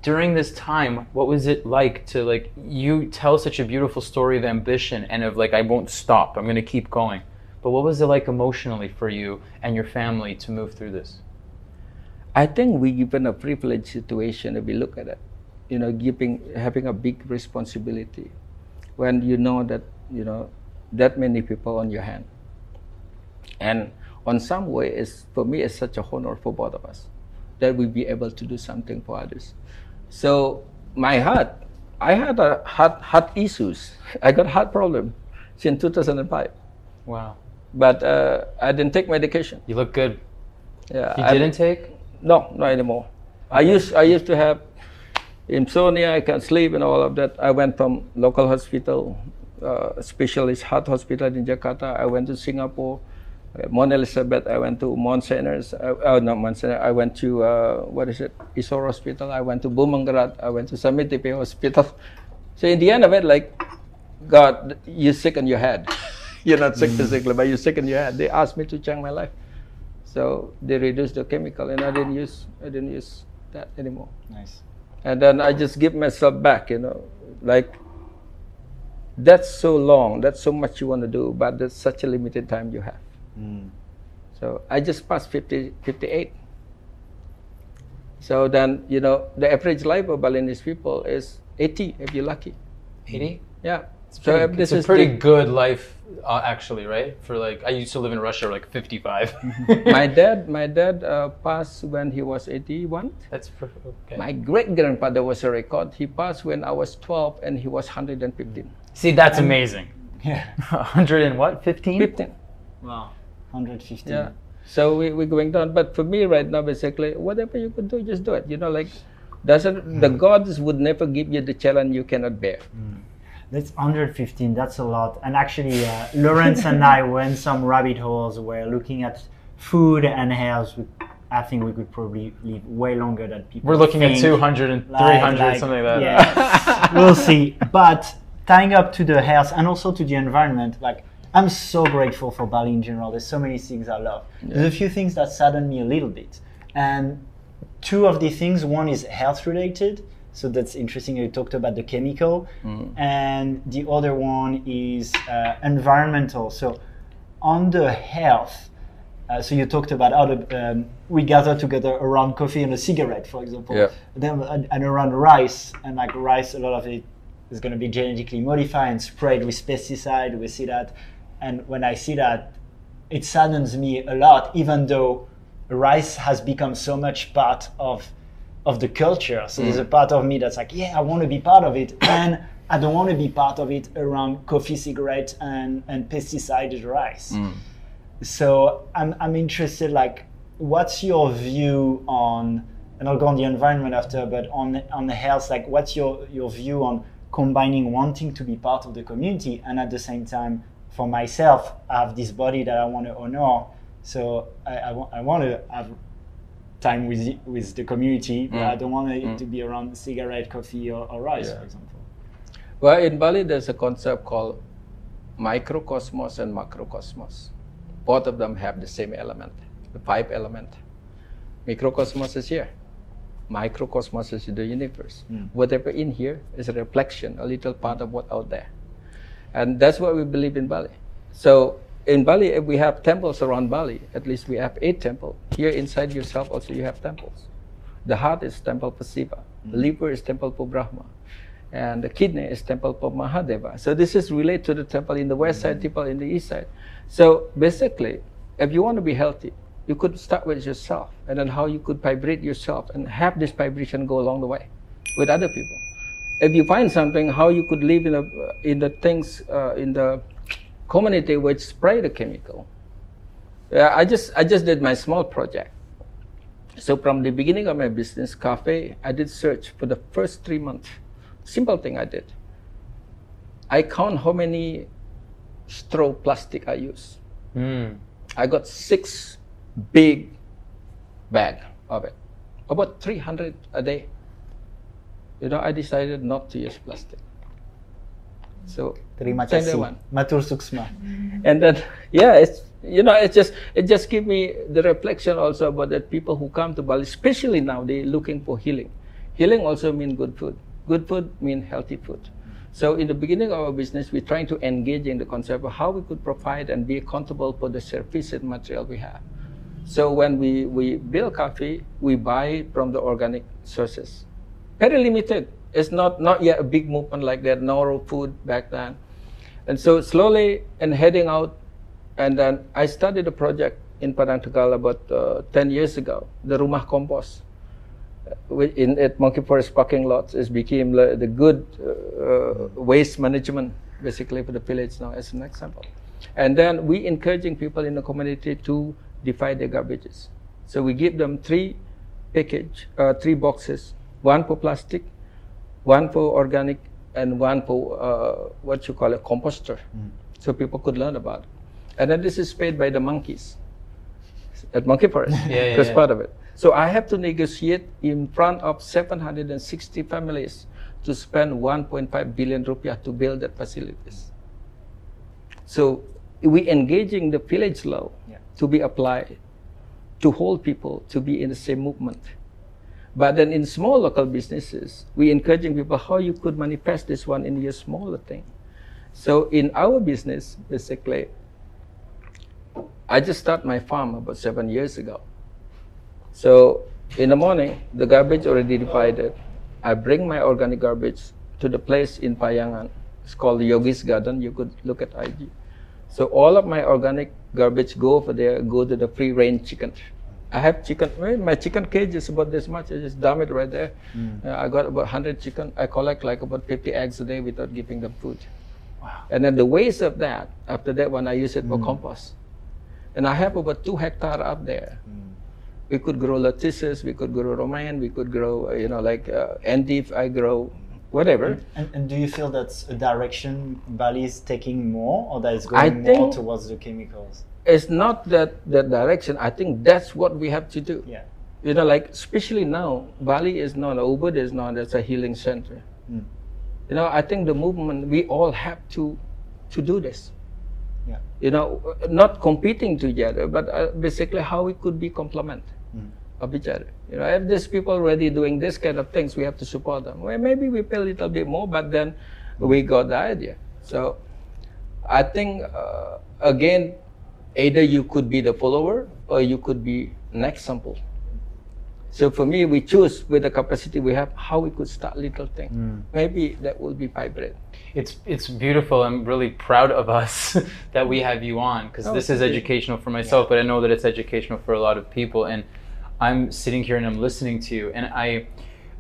During this time, what was it like to like you tell such a beautiful story of ambition and of like I won't stop. I'm going to keep going. But what was it like emotionally for you and your family to move through this? I think we given a privileged situation if we look at it. You know, giving having a big responsibility when you know that you know that many people on your hand. And on some way, it's for me, it's such a honor for both of us that we be able to do something for others. So my heart, I had a heart heart issues. I got heart problem since 2005, Wow. but uh, I didn't take medication. You look good. Yeah, You I- didn't take? No, not anymore. I used I used to have insomnia, I can't sleep, and all of that. I went from local hospital, uh, specialist heart hospital in Jakarta. I went to Singapore, Mount Elizabeth. I went to Mount Sinai's. Uh, oh, not Mount Sinai. I went to uh, what is it? Isor Hospital. I went to Bumrungrad. I went to Samit Hospital. So in the end of it, like, God, you're sick in your head. you're not sick physically, but you're sick in your head. They asked me to change my life, so they reduced the chemical, and I didn't use I didn't use that anymore Nice. and then I just give myself back, you know, like that's so long, that's so much you want to do, but there's such a limited time you have. So I just passed 50, 58. So then, you know, the average life of Balinese people is 80 if you're lucky. 80? Yeah. So so if it's this a is pretty the- good life, uh, actually, right? For like, I used to live in Russia, like 55. my dad, my dad uh, passed when he was 81. That's per- okay. My great grandfather was a record. He passed when I was 12 and he was 115. See, that's amazing. Yeah. 100 and what? 15? 15. Wow. 115. Yeah. So we, we're going down. But for me right now, basically, whatever you could do, just do it. You know, like, doesn't the gods would never give you the challenge you cannot bear. That's 115. That's a lot. And actually, uh, Lawrence and I went some rabbit holes where looking at food and health. We, I think we could probably live way longer than people. We're looking at think. 200 and Like- 300, like- something like that. Yeah, we'll see. But tying up to the health and also to the environment, like I'm so grateful for Bali in general. There's so many things I love. There's a few things that sadden me a little bit, and two of the things. One is health related. So that's interesting. You talked about the chemical, and the other one is uh, environmental. So on the health, uh, so you talked about how the, um, we gather together around coffee and a cigarette, for example. Yeah. Then and, and around rice, and like rice, a lot of it is going to be genetically modified and sprayed with pesticide. We see that, and when I see that, it saddens me a lot. Even though rice has become so much part of of the culture, so there's a mm. part of me that's like, yeah, I want to be part of it, and I don't want to be part of it around coffee, cigarette, and and pesticided rice. Mm. So I'm, I'm interested, like, what's your view on, and I'll go on the environment after, but on on the health, like, what's your your view on combining wanting to be part of the community and at the same time, for myself, I have this body that I want to honor, so I, I, wa- I want to have time with the- with the community, but mm. I don't want it mm. to be around cigarette, coffee, or, or rice, Yeah. for example. Well, in Bali, there's a concept called microcosmos and macrocosmos. Both of them have the same element, the five element. Microcosmos is here. Microcosmos is the universe. Mm. Whatever in here is a reflection, a little part of what out there. And that's what we believe in Bali. So in Bali, if we have temples around Bali, at least we have eight temples. Here inside yourself also you have temples. The heart is temple for Shiva. The mm-hmm. liver is temple for Brahma. And the kidney is temple for Mahadeva. So this is related to the temple in the west side, mm-hmm. temple in the east side. So basically, if you want to be healthy, you could start with yourself and then how you could vibrate yourself and have this vibration go along the way with other people. If you find something, how you could live in the, in the things, uh, in the community which spray the chemical. Yeah, I just I just did my small project. So from the beginning of my business cafe, I did search for the first three months. Simple thing I did. I count how many straw plastic I use. Mm. I got six big bag of it, about 300 a day. You know, I decided not to use plastic. So Terima kasih. one. Matur suksma. and then yeah it's you know it just it just give me the reflection also about that people who come to bali especially now they looking for healing healing also mean good food good food mean healthy food so in the beginning of our business we're trying to engage in the concept of how we could provide and be accountable for the sufficient material we have so when we we build coffee we buy from the organic sources very limited it's not not yet a big movement like that Noro food back then and so slowly and heading out, and then I started a project in Padang Tegal about uh, 10 years ago, the Rumah Compost. uh, In at Monkey Forest parking lots, it became the, the good uh, uh, waste management basically for the village now as an example. And then we encouraging people in the community to divide their garbages. So we give them three package, uh, three boxes, one for plastic, one for organic and one for uh, what you call a composter, so people could learn about. it. And then this is paid by the monkeys at Monkey Forest. Yeah, yeah, That's yeah. part of it. So I have to negotiate in front of 760 families to spend 1.5 billion rupiah to build that facilities. So we engaging the village law Yeah. to be applied to hold people to be in the same movement. But then in small local businesses, we encouraging people how you could manifest this one in your smaller thing. So in our business, basically, I just started my farm about seven years ago. So in the morning, the garbage already divided. I bring my organic garbage to the place in Payangan. It's called Yogi's Garden. You could look at IG. So all of my organic garbage go over there, go to the free range chicken. I have chicken. well, My chicken cage is about this much. I just dump it right there. Uh, I got about 100 chicken. I collect like about 50 eggs a day without giving them food. Wow. And then the waste of that, after that one, I use it for compost. And I have about two hectare up there. We could grow lettuces, we could grow romaine, we could grow, uh, you know, like uh, endive, I grow whatever. And, and do you feel that's a direction Bali is taking more, or that it's going more towards the chemicals? It's not that that direction. I think that's what we have to do. Yeah. You know, like especially now, Bali is not Ubud is not as a healing center. Mm. You know, I think the movement we all have to to do this. Yeah. You know, not competing together, but uh, basically how we could be complement of each other. You know, if there's people already doing this kind of things, we have to support them. Well, maybe we pay a little bit more, but then we got the idea. So I think uh, again, either you could be the follower or you could be next sample. So for me, we choose with the capacity we have how we could start little thing. Maybe that will be vibrant. It's it's beautiful. I'm really proud of us that we have you on because Oh, this is educational for myself, but I know that it's educational for a lot of people. And I'm sitting here and I'm listening to you, and I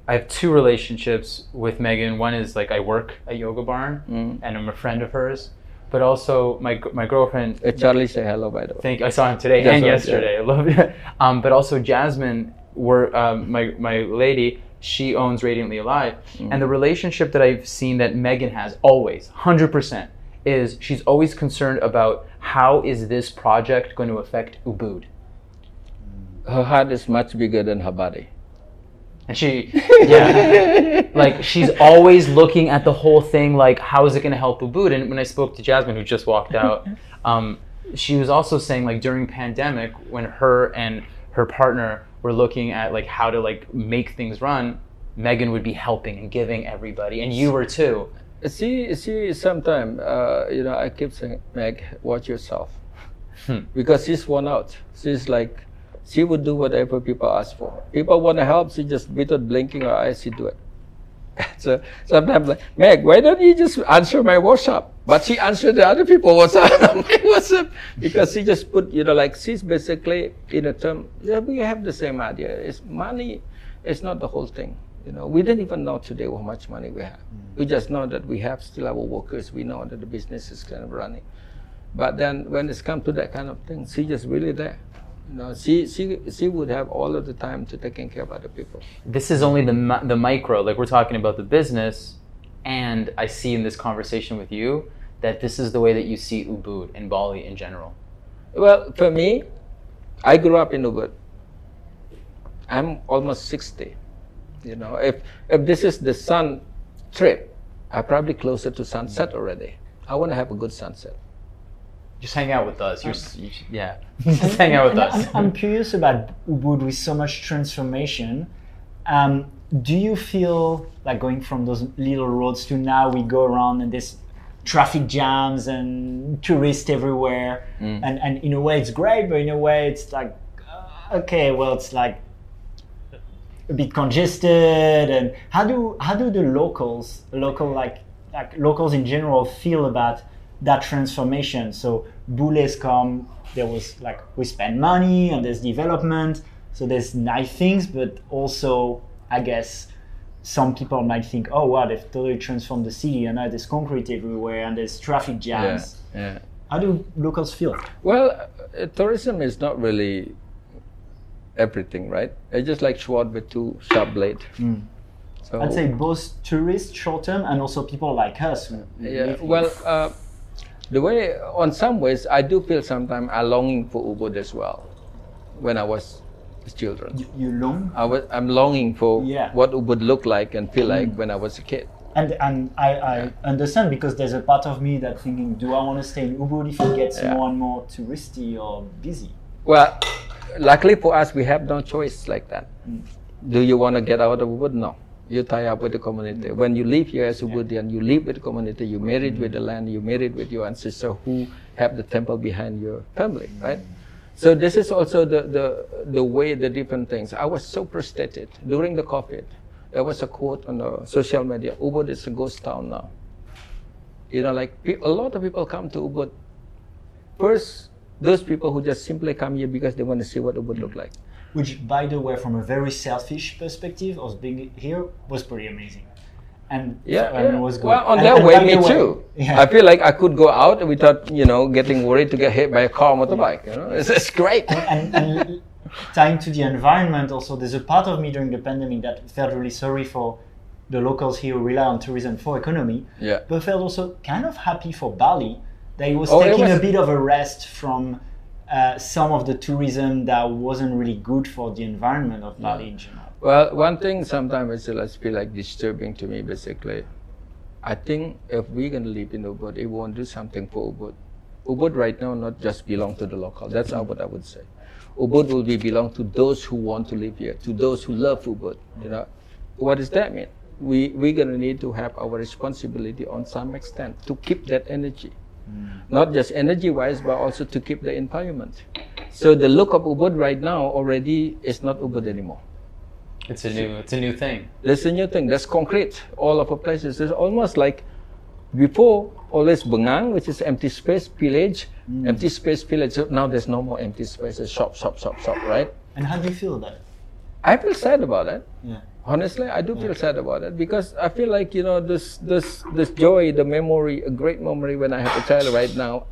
I have two relationships with Meghan. One is like I work at Yoga Barn, Mm. and I'm a friend of hers, but also my my girlfriend. Uh, Charlie, say hello by the way. Thank I saw him today That's and yesterday. I love it. Um, but also Jasmine, were um, my my lady. She owns Radiantly Alive, and the relationship that I've seen that Meghan has always, hundred percent, is she's always concerned about how is this project going to affect Ubud, Her heart is much bigger than her body. And she, yeah, like she's always looking at the whole thing, like how is it going to help Ubud? And when I spoke to Jasmine, who just walked out, um, she was also saying like during pandemic when her and her partner were looking at like how to like make things run, Meghan would be helping and giving everybody, and you were too. See, see, sometimes, uh, you know, I keep saying, Meg, watch yourself. Hmm. Because she's worn out. She's like, she would do whatever people ask for. People want to help, she just, without blinking her eyes, she do it. so sometimes, like, Meg, why don't you just answer my WhatsApp? But she answered the other people WhatsApp, my WhatsApp. Because she just put, you know, like, she's basically, in a term, yeah, we have the same idea. It's money, it's not the whole thing. You know, we don't even know today how much money we have. Mm. We just know that we have still our workers. We know that the business is kind of running. But then when it's come to that kind of thing, she just really there. You know, she, she, she would have all of the time to taking care of other people. This is only the the micro. Like we're talking about the business, and I see in this conversation with you that this is the way that you see Ubud and Bali in general. Well, for me, I grew up in Ubud. I'm almost 60. You know, if, if this is the sun trip, I'm probably closer to sunset already. I want to have a good sunset. Just hang out with us. You're, you should- yeah, just hang out with us. I'm, I'm curious about Ubud with so much transformation. Um, do you feel like going from those little roads to now we go around and there's traffic jams and tourists everywhere, Mm. and and in a way it's great, but in a way it's like uh, okay, well it's like a bit congested. And how do how do the locals, local like like locals in general, feel about that transformation? So Bules come, there was like we spend money and there's development, so there's nice things, but also I guess some people might think, oh wow, they've totally transformed the city, and now there's concrete everywhere and there's traffic jams. yeah. How do locals feel? Well, uh, tourism is not really everything, right? It's just like sword with two sharp blades. So I'd say both tourists short term and also people like us. Yeah, well, uh, the way, on some ways, I do feel sometimes I longing for Ubud as well. When I was a children, you, you long I was, I'm longing for Yeah. what Ubud looked like and feel like when I was a kid. and and I, I understand because there's a part of me that thinking, do I want to stay in Ubud if it gets Yeah. more and more touristy or busy? Well, luckily for us, we have no choice like that. Mm. Do you want to get out of Ubud? No. You tie up with the community. Mm. When you live here as Ubudian, you live with the community. You married with the mm. land. You married with your ancestor who have the temple behind your family, mm. right? So this is also the, the, the way the different things. I was so frustrated during the COVID. There was a quote on the social media, Ubud is a ghost town now. You know, like a lot of people come to Ubud. First, those people who just simply come here because they want to see what Ubud look like. Which, by the way, from a very selfish perspective, us being here was pretty amazing. And Yeah, and yeah. it was good. well, on And- that and way, me way- too. Yeah. I feel like I could go out without, you know, getting worried to get hit by a car or motorbike. You know, it's, it's great. and, and tying to the environment also there's a part of me during the pandemic that felt really sorry for the locals here who rely on tourism for economy Yeah. but felt also kind of happy for bali that it was Oh, it taking was- a bit of a rest from uh, some of the tourism that wasn't really good for the environment of bali in general Well, one thing sometimes it just feel like disturbing to me. Basically, I think if we're gonna live in Ubud, it won't do something for Ubud. Ubud right now not just belong to the local. That's how what I would say. Ubud will be belong to those who want to live here, to those who love Ubud. You know, what does that mean? We we're gonna need to have our responsibility on some extent to keep that energy, Mm. not just energy wise, but also to keep the environment. So the look of Ubud right now already is not Ubud anymore. It's a new it's a new thing. There's a new thing. There's concrete all over places. It's almost like before always Bengang, which is empty space village, mm. empty space village. So now there's no more empty spaces. Shop, shop, shop, shop. Right? and how do you feel about it I feel sad about that. yeah Honestly, I do feel sad about it because I feel like you know this this this joy, the memory, a great memory when I have a child right now.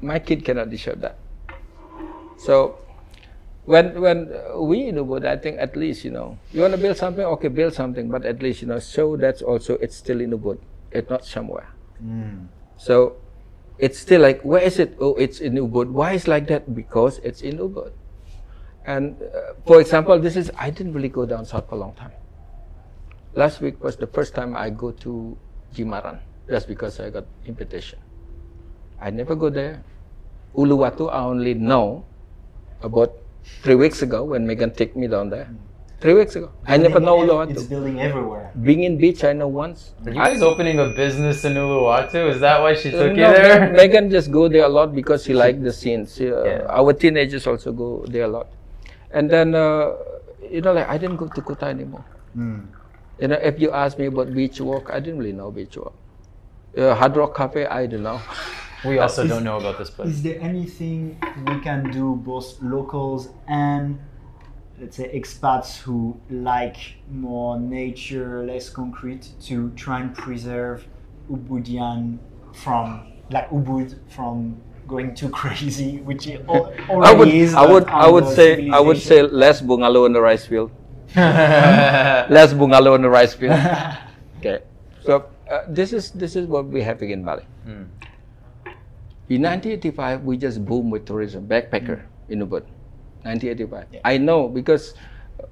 My kid cannot deserve that. So when when we in Ubud, I think at least you know you want to build something, okay, build something, but at least you know show that's also it's still in Ubud, it's not somewhere. Hmm. So it's still like where is it? Oh, it's in Ubud. Why is like that? Because it's in Ubud. And uh, for example, this is I didn't really go down south for a long time. Last week was the first time I go to Jimbaran, just because I got invitation. I never go there. Uluwatu, I only know about three weeks ago when Meghan took me down there. Three weeks ago, I never know Building ev- it's Uluwatu. building everywhere Being in beach, I know once. Are you guys opening a business in Uluwatu? Is that why she Uh, took no, you there? Meghan just go there a lot because she like the scenes. Uh, Yeah. Our teenagers also go there a lot. And then, uh, you know, like I didn't go to Kuta anymore. You know, if you ask me about beach walk, I didn't really know beach walk. Uh, Hard Rock Cafe, I don't know. We also Is- don't know about this place. Is there anything we can do, both locals and let's say expats who like more nature, less concrete, to try and preserve Ubudian from like Ubud from going too crazy, which it al- already I would, is. I would, I would say, I would say less bungalow in the rice field. Less bungalow in the rice field. okay. So uh, this is this is what we have in Bali. Hmm. In 1985, we just boomed with tourism, backpacker hmm. in Ubud. 1985. Yeah. I know because uh,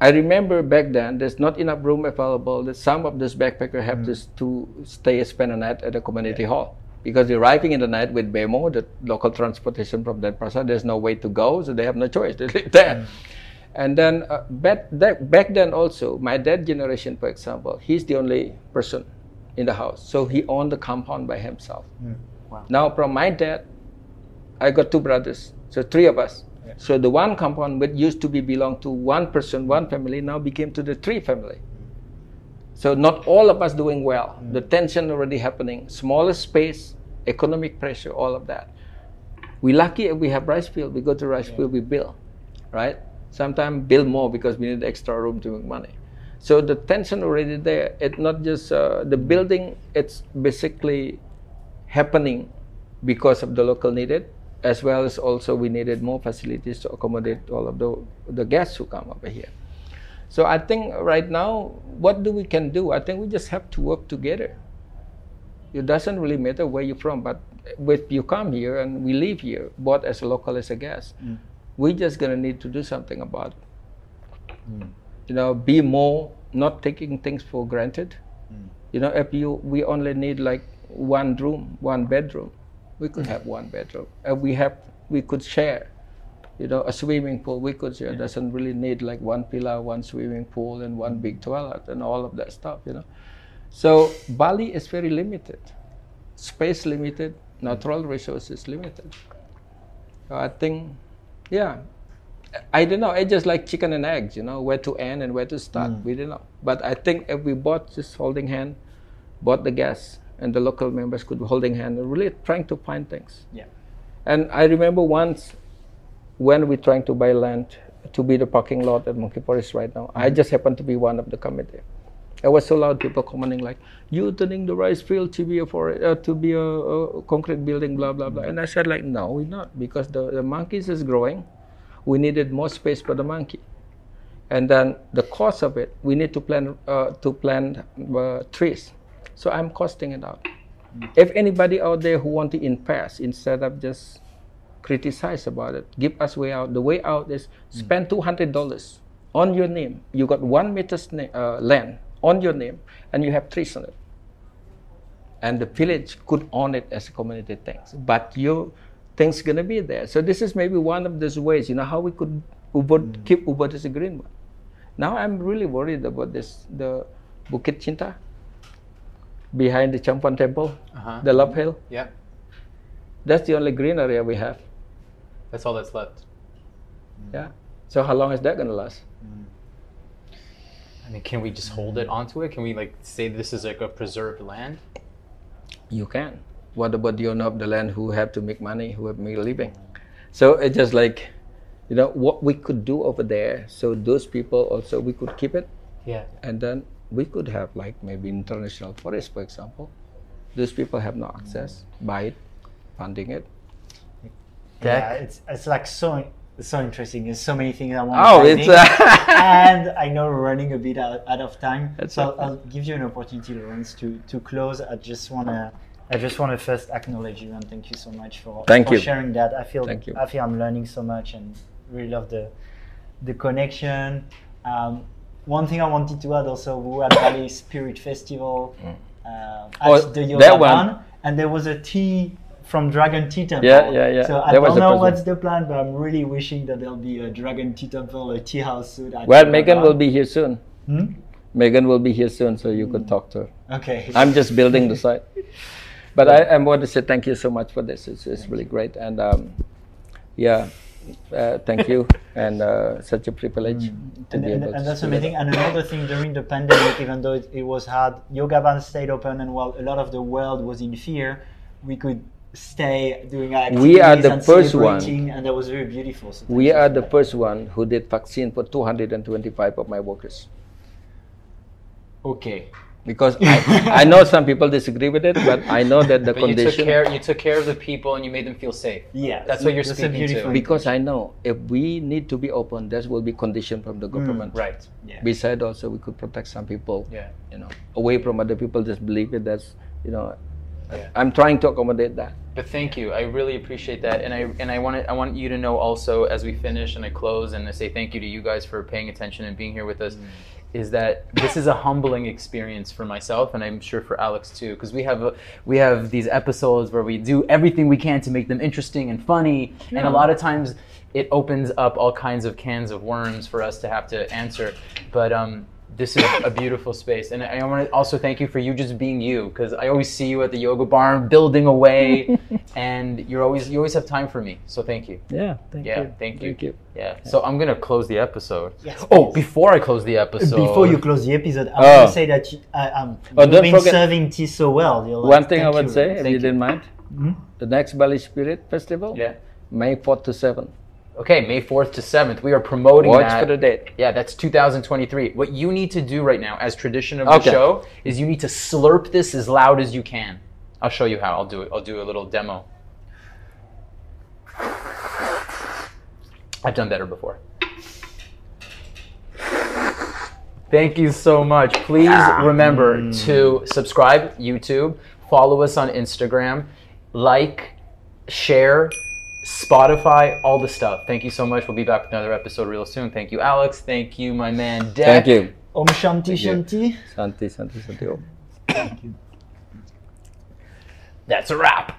I remember back then there's not enough room available. That some of these backpacker have hmm. to, to stay spend a night at a community hall because arriving in the night with BEMO, the local transportation from Denpasar. There's no way to go, so they have no choice. They live there. Mm. And then uh, back, that, back then also, my dad generation, for example, he's the only person in the house, so he owned the compound by himself. Mm. Wow. Now from my dad, I got two brothers, so three of us. So the one compound which used to be belong to one person, one family, now became to the three family. Mm. So not all of us doing well. The tension already happening. Smaller space, economic pressure, all of that. We lucky if we have rice field. We go to rice field, we build, right? Sometimes build more because we need extra room to make money. So the tension already there. It's not just uh, the building. It's basically happening because of the local needed, as well as also we needed more facilities to accommodate all of the the guests who come over here. So I think right now, what do we can do? I think we just have to work together. It doesn't really matter where you're from, but if you come here and we live here, both as a local as a guest, hmm. we're just gonna need to do something about it. Hmm. You know, be more not taking things for granted. Hmm. You know, if you we only need like one room, one bedroom, we could have one bedroom. If we have, we could share. You know, a swimming pool we could share. Doesn't really need like one pillar, one swimming pool, and one big toilet, and all of that stuff. You know, so Bali is very limited, space limited, natural resources limited. So I think, yeah, I don't know. It's just like chicken and eggs, you know, where to end and where to start. Mm. We don't know. But I think if we both just holding hand, both the guests and the local members could be holding hand and really trying to find things. Yeah. And I remember once when we're trying to buy land to be the parking lot at Monkey Forest right now, I mm-hmm. just happened to be one of the committee. It was so loud, people commenting like, "You turning the rice field to be a forest, uh, to be a, a concrete building, blah blah blah." And I said like, "No, we're not, because the, the monkeys is growing. We needed more space for the monkey, and then the cost of it, we need to plant uh, to plant uh, trees. So I'm costing it out. If anybody out there who want to invest instead of just criticize about it, give us way out. The way out is spend two hundred dollars on your name. You got one meter sna- uh, land on your name, and you have trees on it. And the village could own it as a community things, but your things gonna be there. So this is maybe one of those ways. You know how we could Ubud, keep Ubud as a green one. Now I'm really worried about this the Bukit Cinta behind the Campuhan Temple, Uh-huh. the Love Hill. Yeah, That's the only green area we have. that's all that's left. Yeah. So how long is that gonna last? I mean, can we just hold it onto it? Can we like say this is like a preserved land? You can. What about the owner of the land who have to make money, who have to make a living? So it's just like, you know, what we could do over there. So those people also we could keep it, Yeah. and then we could have like maybe international forest, for example. Those people have no access. Buy it, funding it. Yeah, it's it's like so so interesting. There's so many things I want. Oh, to it's. and I know we're running a bit out, out of time, That's so. I'll, I'll give you an opportunity, Lawrence, to to close. I just wanna. I just want to first acknowledge you and thank you so much for, Thank for you. sharing that. I feel Thank you. I feel I'm learning so much and really love the the connection. Um, one thing I wanted to add also, we were at Bali Spirit Festival uh, at Oh, the Yoga one. And there was a tea from Dragon Tea Temple. Yeah, yeah, yeah. So I That don't know what's the plan, but I'm really wishing that there'll be a Dragon Tea Temple, a tea house soon. well, Meghan will be here soon. Hmm? Meghan will be here soon, so you could talk to her. Okay. I'm just building the site. But I, I want to say thank you so much for this. It's, it's really great. And um, yeah, uh, thank you. And uh, such a privilege to Mm. and, be and, able to and that's speak amazing. And another thing during the pandemic, even though it, it was hard, Yoga Barn stayed open, and while a lot of the world was in fear, we could stay doing our activities We are the and first one. and that was very beautiful. So We are the that. first one who did vaccine for 225 of my workers. Okay. Because I, I know some people disagree with it, but I know that the But you took condition. care. You took care of the people and you made them feel safe. Yeah, That's what you're that's speaking to. Because I know if we need to be open, that will be condition from the mm. government. Right. Yeah. Besides, also we could protect some people. Yeah. you know, away from other people just believe it. That's, you know, Yeah. I'm trying to accommodate that. But thank you. I really appreciate that, and I and I want I want you to know also as we finish and I close and I say thank you to you guys for paying attention and being here with us. Is that this is a humbling experience for myself and I'm sure for Alex too because we have a, we have these episodes where we do everything we can to make them interesting and funny and a lot of times it opens up all kinds of cans of worms for us to have to answer but um this is a beautiful space and i want to also thank you for you just being you because i always see you at the yoga barn building away and you're always you always have time for me so thank you Yeah, thank yeah you. thank you Thank you. yeah so i'm gonna close the episode Yes, oh before i close the episode Before you close the episode, I Oh. want to say that you, I, um, Oh, you've don't been forget- serving tea so well. You're like, One thing I would you. say, if you you. didn't mind, the next Bali Spirit Festival, yeah May 4th to 7th. Okay may 4th to 7th we are promoting Watch that for the date. Yeah, that's 2023. What you need to do right now, as tradition of the Okay. show, is you need to slurp this as loud as you can. I'll show you how. I'll do it. I'll do a little demo. I've done better before. Thank you so much. Please remember mm. to subscribe YouTube, follow us on Instagram, like, share, Spotify, all the stuff. Thank you so much. We'll be back with another episode real soon. Thank you, Alex. Thank you, my man Dek. Thank you. Om Shanti you. Shanti. Santi, Santi, Santi. Om. That's a wrap.